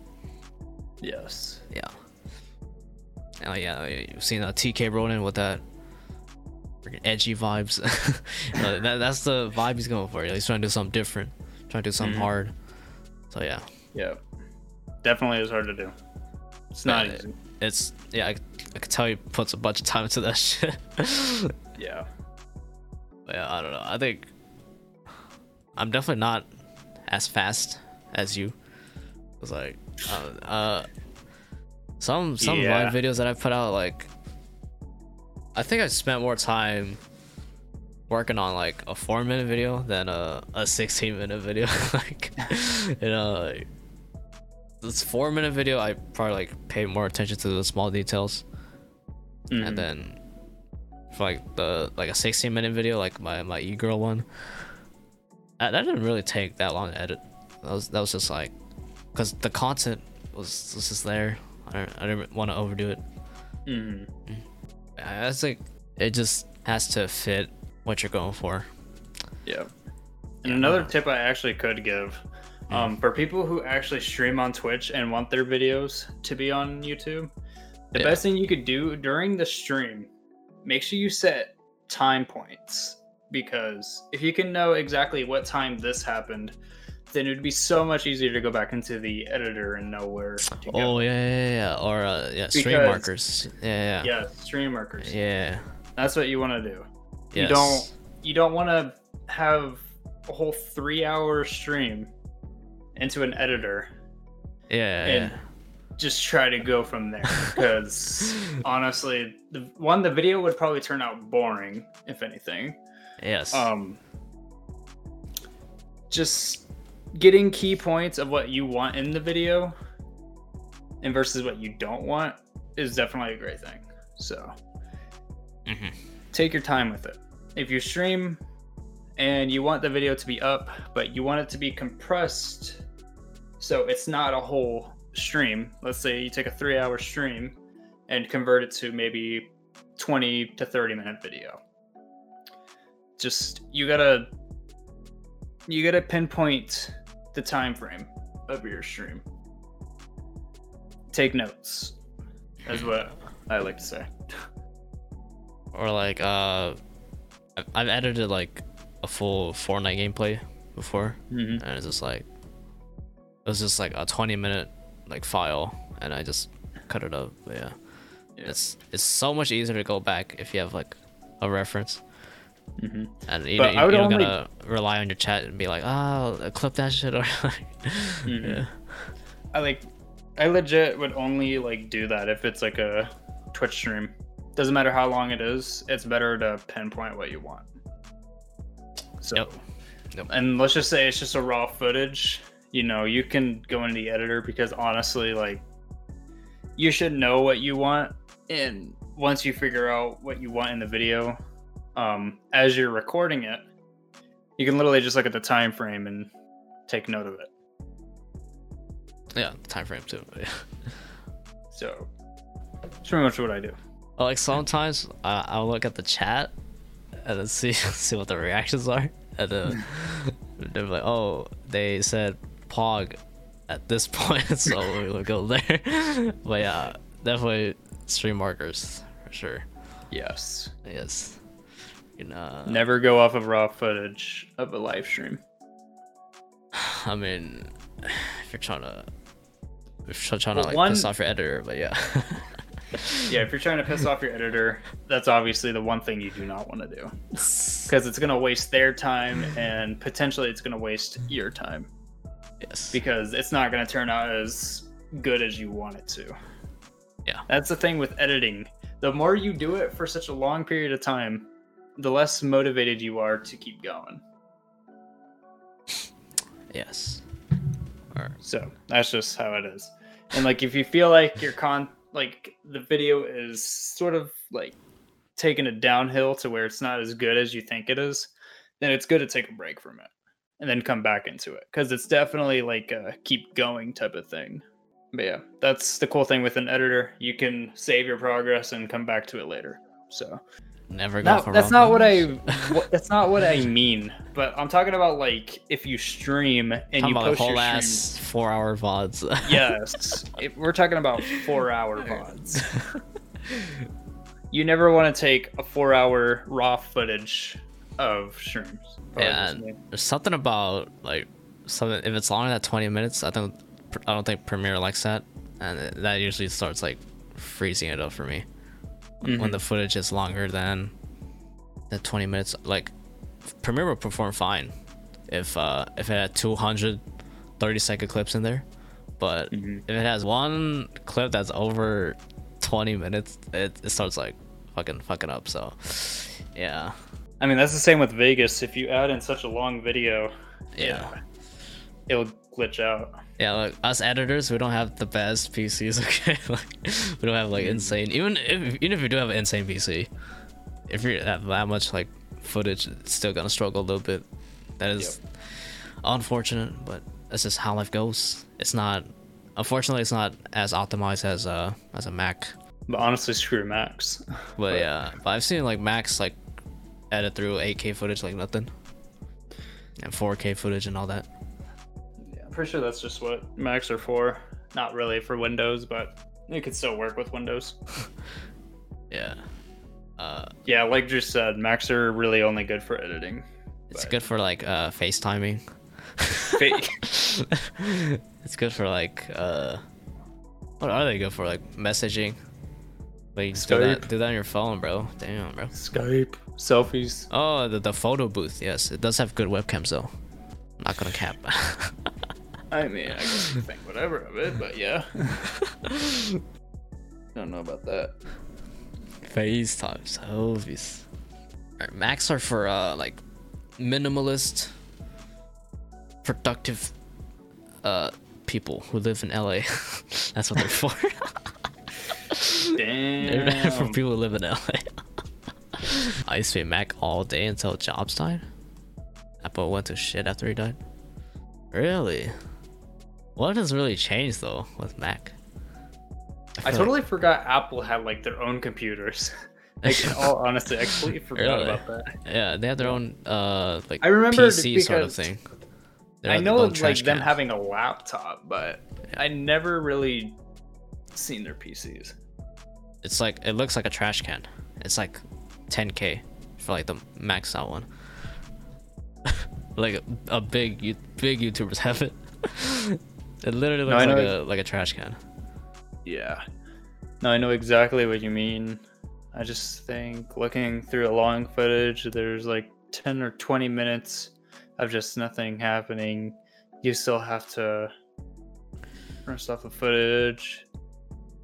Yes. Yeah. Oh yeah, you've seen uh, TK Ronin with that freaking edgy vibes. That, that's the vibe he's going for. He's trying to do something different, trying to do something Mhm. hard. So yeah, Yeah. Definitely is hard to do. It's not Uh, easy. it's yeah. I, I can tell he puts a bunch of time into that shit. Yeah. But yeah, I don't know. I think I'm definitely not as fast as you. Cause like, uh, uh some some Yeah. live videos that I put out, like, I think I spent more time working on like a four minute video than a a 16 minute video. like, you know, like, this four minute video, I probably like pay more attention to the small details Mhm. and then for like the like a 16 minute video like my my e-girl one that, that didn't really take that long to edit that was that was just like because the content was, was just there i don't i didn't want to overdo it Mhm. I was like it just has to fit what you're going for Yeah. And Yeah. another tip I actually could give um, for people who actually stream on Twitch and want their videos to be on YouTube, the Yeah. best thing you could do during the stream, make sure you set time points because if you can know exactly what time this happened, then it would be so much easier to go back into the editor and know where to go. oh yeah yeah yeah or uh yeah stream Because- markers yeah yeah yeah, stream markers. yeah That's what you want to do. yes. You don't you don't want to have a whole three hour stream into an editor yeah and yeah just try to go from there because honestly the one the video would probably turn out boring if anything yes um just getting key points of what you want in the video and versus what you don't want is definitely a great thing. So Mhm. take your time with it. If you stream and you want the video to be up but you want it to be compressed so it's not a whole stream. Let's say you take a three hour stream and convert it to maybe 20 to 30 minute video. Just you gotta you gotta pinpoint the time frame of your stream take notes is what i like to say or like uh I've- edited like a full Fortnite gameplay before Mhm. and it's just like it was just like a 20 minute like file and I just cut it up but yeah Yeah. it's it's so much easier to go back if you have like a reference Mhm. and you, But don't- you, don't only- gotta rely on your chat and be like oh clip that shit or like Mhm. yeah I like I legit would only like do that if it's like a Twitch stream. Doesn't matter how long it is, it's better to pinpoint what you want. So Yep. Yep. and let's just say it's just a raw footage, you know, you can go into the editor because honestly, like you should know what you want and once you figure out what you want in the video, um, as you're recording it, you can literally just look at the time frame and take note of it. yeah time frame too. So that's pretty much what I do. Well, like sometimes I I'll look at the chat and then see see what the reactions are, and then they're like, oh, they said Pog at this point, so we'll go there. but yeah, definitely stream markers for sure. Yes. Yes. You uh, know, Never go off of raw footage of a live stream. I mean, if you're trying to, if you're trying Well, to like one- piss off your editor, but yeah. Yeah, if you're trying to piss off your editor, that's obviously the one thing you do not want to do. Because it's going to waste their time and potentially it's going to waste your time. yes. because it's not going to turn out as good as you want it to. Yeah. That's the thing with editing. The more you do it for such a long period of time, the less motivated you are to keep going. Yes. Or, So that's just how it is. And like if you feel like your con like the video is sort of like taking a downhill to where it's not as good as you think it is, then it's good to take a break from it and then come back into it because it's definitely like a keep going type of thing. But yeah, that's the cool thing with an editor. You can save your progress and come back to it later. So never go no, for that's not what I. that's not what I mean. But I'm talking about like if you stream and Talking you post whole your ass four hour VODs. Yes, we're talking about four-hour vods. You never want to take a four-hour raw footage of shrooms. Probably Yeah. There's something about like something if it's longer than 20 minutes, I don't I don't think Premiere likes that, and that usually starts like freezing it up for me when Mhm. the footage is longer than the 20 minutes. Like Premiere will perform fine if uh if it had 230 second clips in there, but Mhm. if it has one clip that's over 20 minutes, it, it starts like fucking fucking up. So yeah, I mean, that's the same with Vegas. If you add in such a long video, yeah. it'll glitch out. Yeah, like us editors, we don't have the best PCs. Okay, like we don't have like mm. insane. Even if even if you do have an insane PC, if you have that much like footage, it's still gonna struggle a little bit. That is unfortunate, but that's just how life goes. It's not. Unfortunately, it's not as optimized as a as a Mac. But honestly, screw Macs. But But- yeah, but I've seen like Macs like edit through 8K footage like nothing, and 4K footage and all that. Yeah, I'm pretty sure that's just what Macs are for. Not really for Windows, but it could still work with Windows. Yeah. Uh, Yeah, like just said, Macs are really only good for editing. It's But- good for like uh FaceTiming. Fa- it's good for like uh what are they good for? Like messaging. Like you can do that, do that on your phone, bro. Damn, bro. Skype, selfies. Oh, the, the photo booth. Yes, it does have good webcams though. I'm not gonna cap. I mean, I guess you think whatever of it, but yeah. I don't know about that. FaceTime selfies. Alright, Macs are for uh like minimalist, productive uh people who live in LA. That's what they're for. They're for people who live in LA. I used to be Mac all day until Jobs died. Apple went to shit after he died. Really? What has really changed though with Mac? I like- totally forgot Apple had like their own computers. like in all honesty, I completely forgot Really? about that. yeah, they have their own uh like I remember PC sort of thing. I know like them can. having a laptop, but I never really seen their PCs. It's like it looks like a trash can. It's like 10k for like the maxed out one. like a, a big big YouTubers have it. It literally No, looks like a like a trash can. Yeah. No, I know exactly what you mean. I just think looking through a long footage, there's like 10 or 20 minutes of just nothing happening. You still have to run off the footage.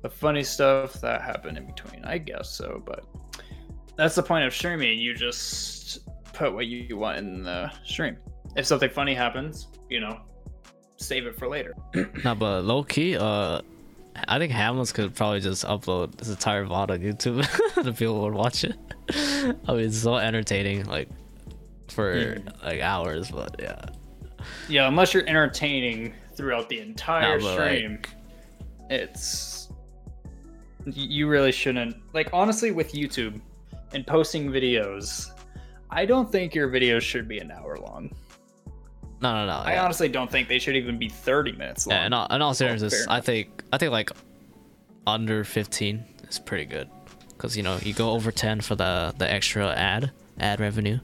The funny stuff that happened in between, I guess so, but that's the point of streaming. You just put what you want in the stream. If something funny happens, you know, save it for later. No, but low key, uh, I think Hamlins could probably just upload this entire VOD on YouTube. the people would watch it. I mean, it's so entertaining, like for Mm. like hours. But yeah, Yeah, unless you're entertaining throughout the entire but, like- stream, it's you really shouldn't. Like honestly, with YouTube and posting videos, I don't think your videos should be an hour long. No, no, no. I yeah. honestly don't think they should even be 30 minutes long. Yeah, in all, in all seriousness, I think I think like under 15 is pretty good, because you know you go over 10 for the the extra ad ad revenue.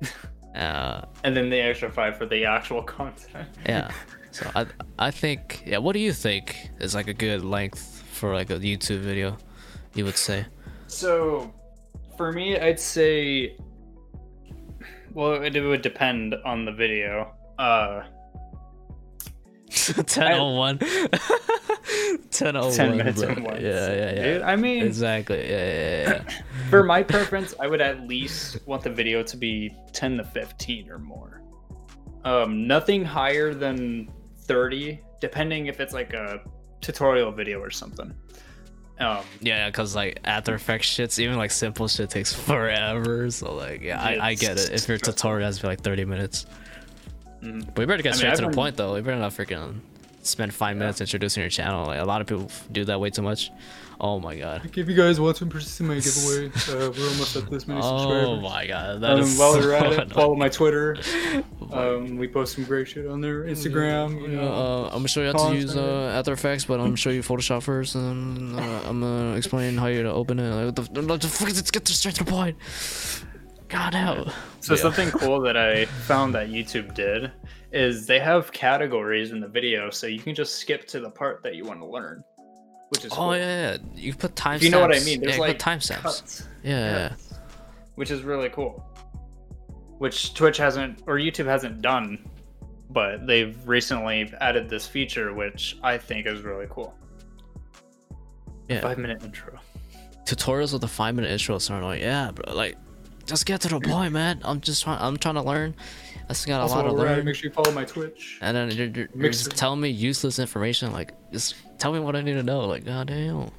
uh, and then the extra five for the actual content. yeah. So I I think yeah. What do you think is like a good length for like a YouTube video? You would say. So, for me, I'd say, well, it would depend on the video. Uh, 1001. 1001. 10 minutes bro. one. Yeah, yeah, yeah. Dude, I mean, Exactly. Yeah, yeah, yeah. yeah. for my preference, I would at least want the video to be 10 to 15 or more. Um, nothing higher than 30, depending if it's like a tutorial video or something. Um, Yeah, because like After Effects shits, even like simple shit takes forever. So like, yeah, I, I get it. If your tutorial has to be like thirty minutes, mhm. we better get I mean, straight I've to the point though. We better not freaking spend five minutes introducing your channel. Like a lot of people do that way too much. Oh my god. If you guys want to participate in my giveaway, uh, we're almost at this many subscribers. Oh my god. That Um, is while so you're at it, follow my Twitter. Um, we post some great shit on there. Instagram, you Yeah, know. uh, I'm gonna show you how to use uh, After Effects, but I'm gonna show you Photoshop first, and uh, I'm gonna explain how you to open it. Like, what the, the fuck? Let's get straight to the point. God hell. So Yeah. something cool that I found that YouTube did is they have categories in the video, so you can just skip to the part that you want to learn, which is Oh cool. yeah, yeah. you put timestamps. If you know what I mean, there's yeah, like timestamps. Yeah, yeah, which is really cool. Which Twitch hasn't or YouTube hasn't done, but they've recently added this feature, which I think is really cool. Yeah. Five minute intro. Tutorials with a five minute intro are annoying. Yeah, bro. Like, just get to the point, man. I'm just trying. I'm trying to learn. I still got a Also, lot to while we're at it, learn. make sure you follow my Twitch. And then you're, you're, you're just telling me useless information. Like, just tell me what I need to know. Like, goddamn.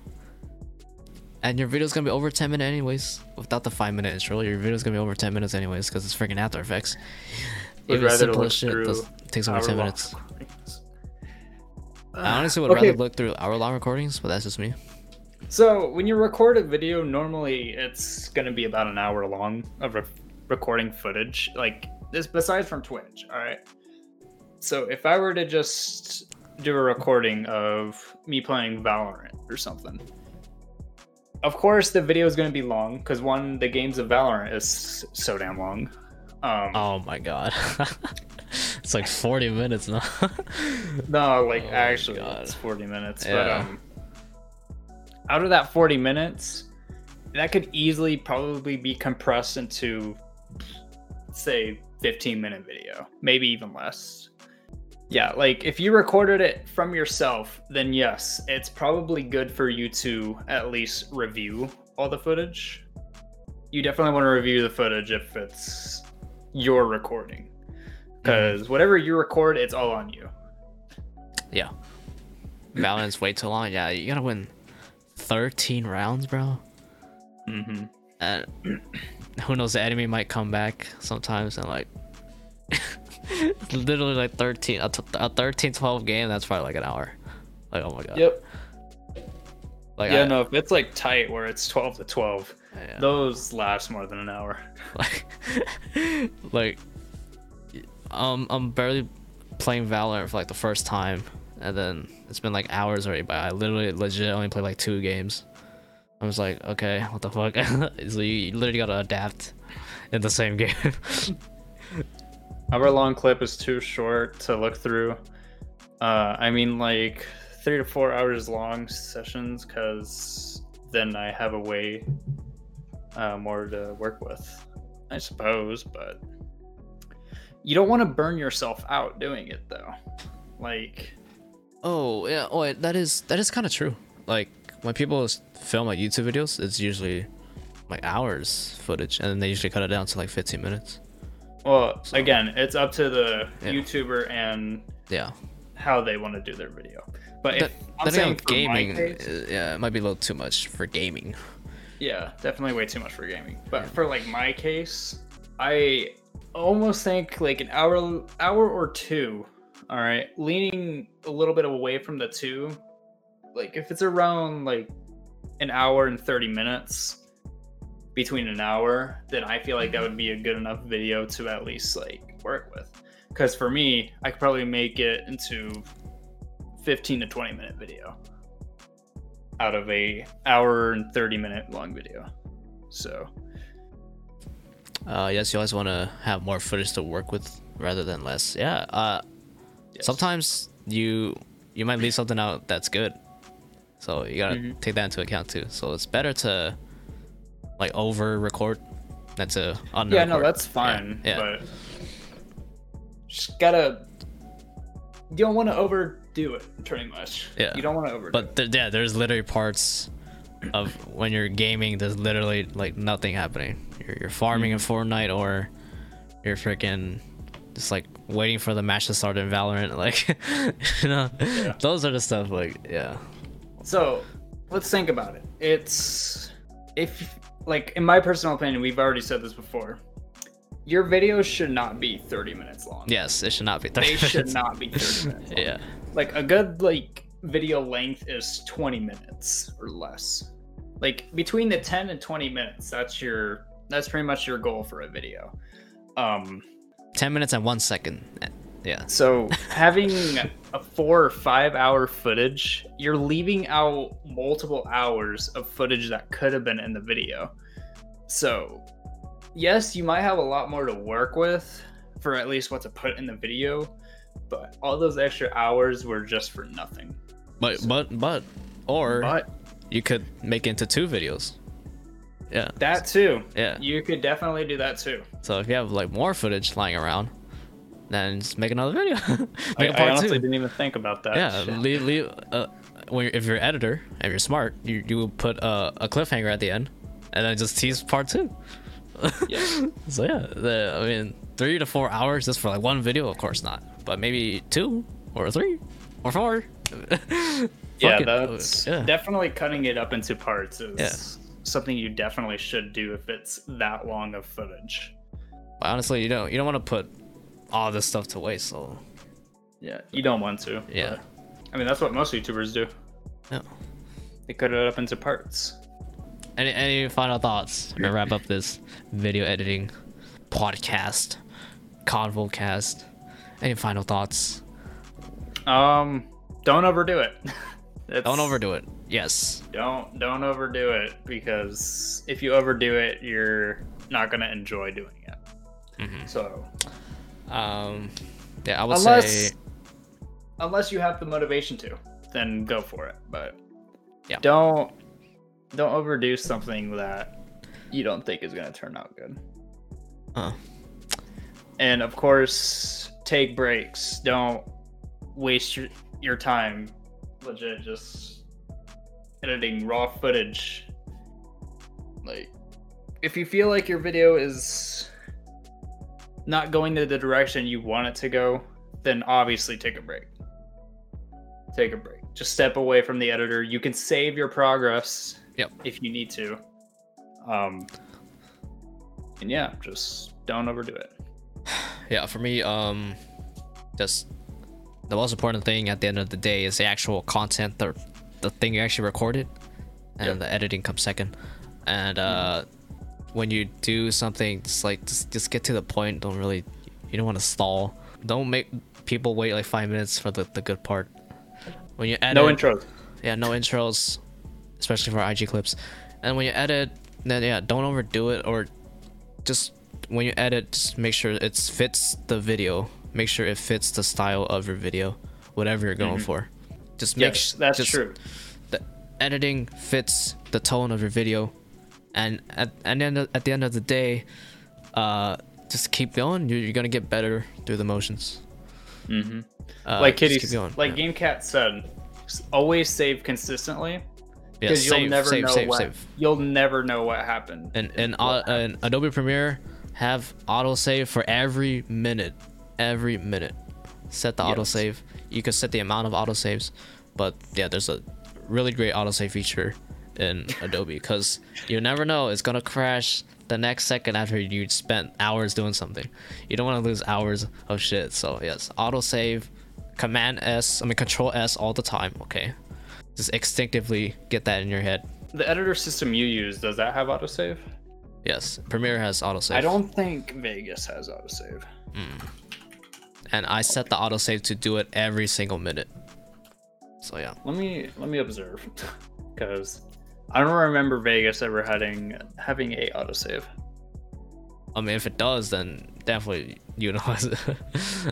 And your video's gonna be over 10 minutes anyways. Without the 5 minute intro, your video's gonna be over 10 minutes anyways because it's freaking After Effects. Would Even simple shit does, takes over 10 minutes. recordings. I honestly would Okay. rather look through hour long recordings, but that's just me. So when you record a video, normally it's going to be about an hour long of re- recording footage. Like this, besides from Twitch. All right. So if I were to just do a recording of me playing Valorant or something, of course the video is going to be long because one, the games of Valorant is so damn long. Um, Oh my god. it's like 40 minutes now. No, like Oh actually, it's forty minutes. But um, out of that forty minutes, that could easily probably be compressed into, say, fifteen minute video, maybe even less. Yeah, like if you recorded it from yourself, then yes, it's probably good for you to at least review all the footage. You definitely want to review the footage if it's your recording, mm-hmm. because whatever you record, it's all on you. yeah. Balance way too long. Yeah, you gotta win 13 rounds, bro. Mm-hmm. And who knows, the enemy might come back sometimes and like. literally like 13 a, t- a 13 12 game that's probably like an hour like oh my god Yep. like yeah, I- no, if it's like tight where it's 12 to 12, yeah. those last more than an hour. like like um i'm barely playing valorant for like the first time and then it's been like hours already but i literally legit only played like two games i was like okay what the fuck so you, literally gotta adapt in the same game Our long clip is too short to look through. Uh, I mean, like three to four hours long sessions, because then I have a way uh, more to work with, I suppose. But you don't want to burn yourself out doing it, though. Like, oh yeah oh that is that is kind of true like when people film like youtube videos it's usually like hours footage and then they usually cut it down to like 15 minutes well, again, it's up to the Yeah. YouTuber and yeah how they want to do their video. But if I'm saying again, for my gaming, case- uh, yeah, it might be a little too much for gaming. yeah, definitely way too much for gaming. But for like my case, I almost think like an hour, hour or two. All right, leaning a little bit away from the two. Like if it's around like an hour and thirty minutes between an hour, then I feel like that would be a good enough video to at least like work with. Because for me, I could probably make it into 15 to 20 minute video out of a hour and 30 minute long video. So Uh, yes, you always want to have more footage to work with rather than less. Yeah. Uh, yes. sometimes you you might leave something out that's good, so you gotta Mhm. take that into account too. So it's better to like over record than to under. yeah, no, that's fine. Yeah. But just gotta. You don't want to overdo it, pretty much. Yeah. You don't want to overdo it. But th- yeah, there's literally parts of when you're gaming. There's literally like nothing happening. You're, you're farming in Fortnite or you're freaking just like waiting for the match to start in Valorant. Like, you know, Yeah. those are the stuff. Like, yeah. So let's think about it. It's if like in my personal opinion, we've already said this before. Your videos should not be 30 minutes long. yes, it should not be. 30 They 30 should not be 30 minutes long. Yeah, Like a good like video length is 20 minutes or less. Like between the 10 and 20 minutes, that's your that's pretty much your goal for a video. Um ten minutes and one second. Yeah, so having a 4 or 5 hour footage, you're leaving out multiple hours of footage that could have been in the video. So, yes, you might have a lot more to work with for at least what to put in the video, but all those extra hours were just for nothing. but but but or But you could make it into two videos. Yeah, that too, yeah. you could definitely do that too. So if you have like more footage lying around, then just make another video. make I, I honestly two. didn't even think about that. Yeah, Shit. leave, leave, uh, when you're, if you're an editor and you're smart, you you would put a, a cliffhanger at the end, and then just tease part two. Yeah. so yeah, the, I mean, three to four hours just for like one video, of course not, but maybe two or three or four. yeah, that's yeah. definitely cutting it up into parts is Yeah. Something you definitely should do if it's that long of footage. But honestly, you don't you don't want to put all this stuff to waste. So Yeah, you don't want to. Yeah. I mean, that's what most YouTubers do. yeah. They cut it up into parts. Any any final thoughts to wrap up this video editing podcast, convolcast? Any final thoughts? Um, don't overdo it. Don't overdo it. Yes. Don't don't overdo it because if you overdo it, you're not gonna enjoy doing it. Mhm. So Um. Yeah, I would unless say. unless you have the motivation to, then go for it. But Yeah. don't don't overdo something that you don't think is gonna turn out good. Uh, And of course, take breaks. Don't waste your, your time legit just editing raw footage. Like, if you feel like your video is not going to the direction you want it to go, then obviously take a break. Take a break. Just step away from the editor. You can save your progress Yep. if you need to. Um, and yeah, just don't overdo it. yeah, for me, um, just the most important thing at the end of the day is the actual content, the the thing you actually recorded, and Yep. the editing comes second. And uh, when you do something, just like just just get to the point. Don't really, you don't want to stall. Don't make people wait like five minutes for the, the good part. When you edit, No intros. yeah, no intros, especially for IG clips. And when you edit, then yeah, don't overdo it or just when you edit, just make sure it fits the video. Make sure it fits the style of your video, whatever you're going for. Just make Yes, that's just true. The editing fits the tone of your video, and at and then at the end of the day, uh, just keep going. You're, you're gonna get better through the motions. Mm-hmm. Uh, like Kitty, like yeah. GameCat said, always save consistently Yeah, because you'll save, never save, know save, what save. you'll never know what happened. and and, uh, and Adobe Premiere have autosave for every minute, every minute. Set the Yes. autosave. You can set the amount of autosaves, but yeah, there's a really great autosave feature in Adobe because you never know it's gonna crash the next second after you spent hours doing something. You don't want to lose hours of shit. So yes, autosave, Command S, I mean Control S all the time. Okay, just instinctively get that in your head. The editor system you use does that have autosave? Yes, Premiere has autosave. I don't think Vegas has autosave. Hmm. And I set the autosave to do it every single minute. So yeah. Let me let me observe, because I don't remember Vegas ever having having a autosave. I mean, if it does, then definitely you know.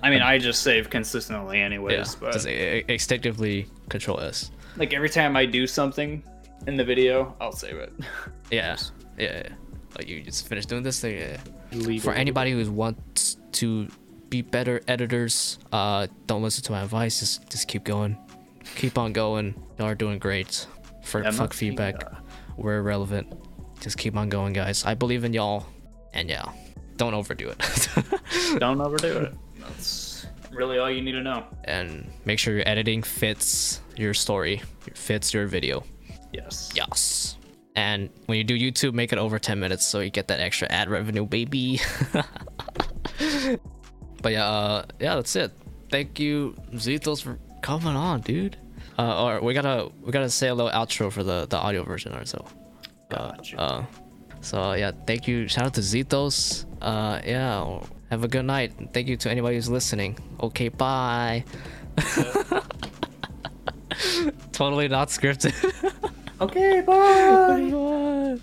I mean, I just save consistently anyways, yeah, but just instinctively control S. like every time I do something in the video, I'll save it. Yeah, yeah. yeah. Like you just finished doing this thing. Yeah. For anybody who wants to be better editors, uh, don't listen to my advice. Just just keep going, keep on going. Y'all are doing great. For Yeah, fuck feedback, yeah. we're irrelevant. Just keep on going, guys. I believe in y'all, and yeah, don't overdo it. Don't overdo it. That's really all you need to know. and make sure your editing fits your story, fits your video. Yes. Yes. And when you do YouTube, make it over 10 minutes so you get that extra ad revenue, baby. but yeah, uh, yeah, that's it. Thank you, Zethos, for coming on, dude. Uh, or we gotta we gotta say a little outro for the the audio version or so. Gotcha. Uh, so yeah, thank you. Shout out to Zethos. Uh, yeah, have a good night. Thank you to anybody who's listening. Okay, bye. totally not scripted. okay, bye. bye.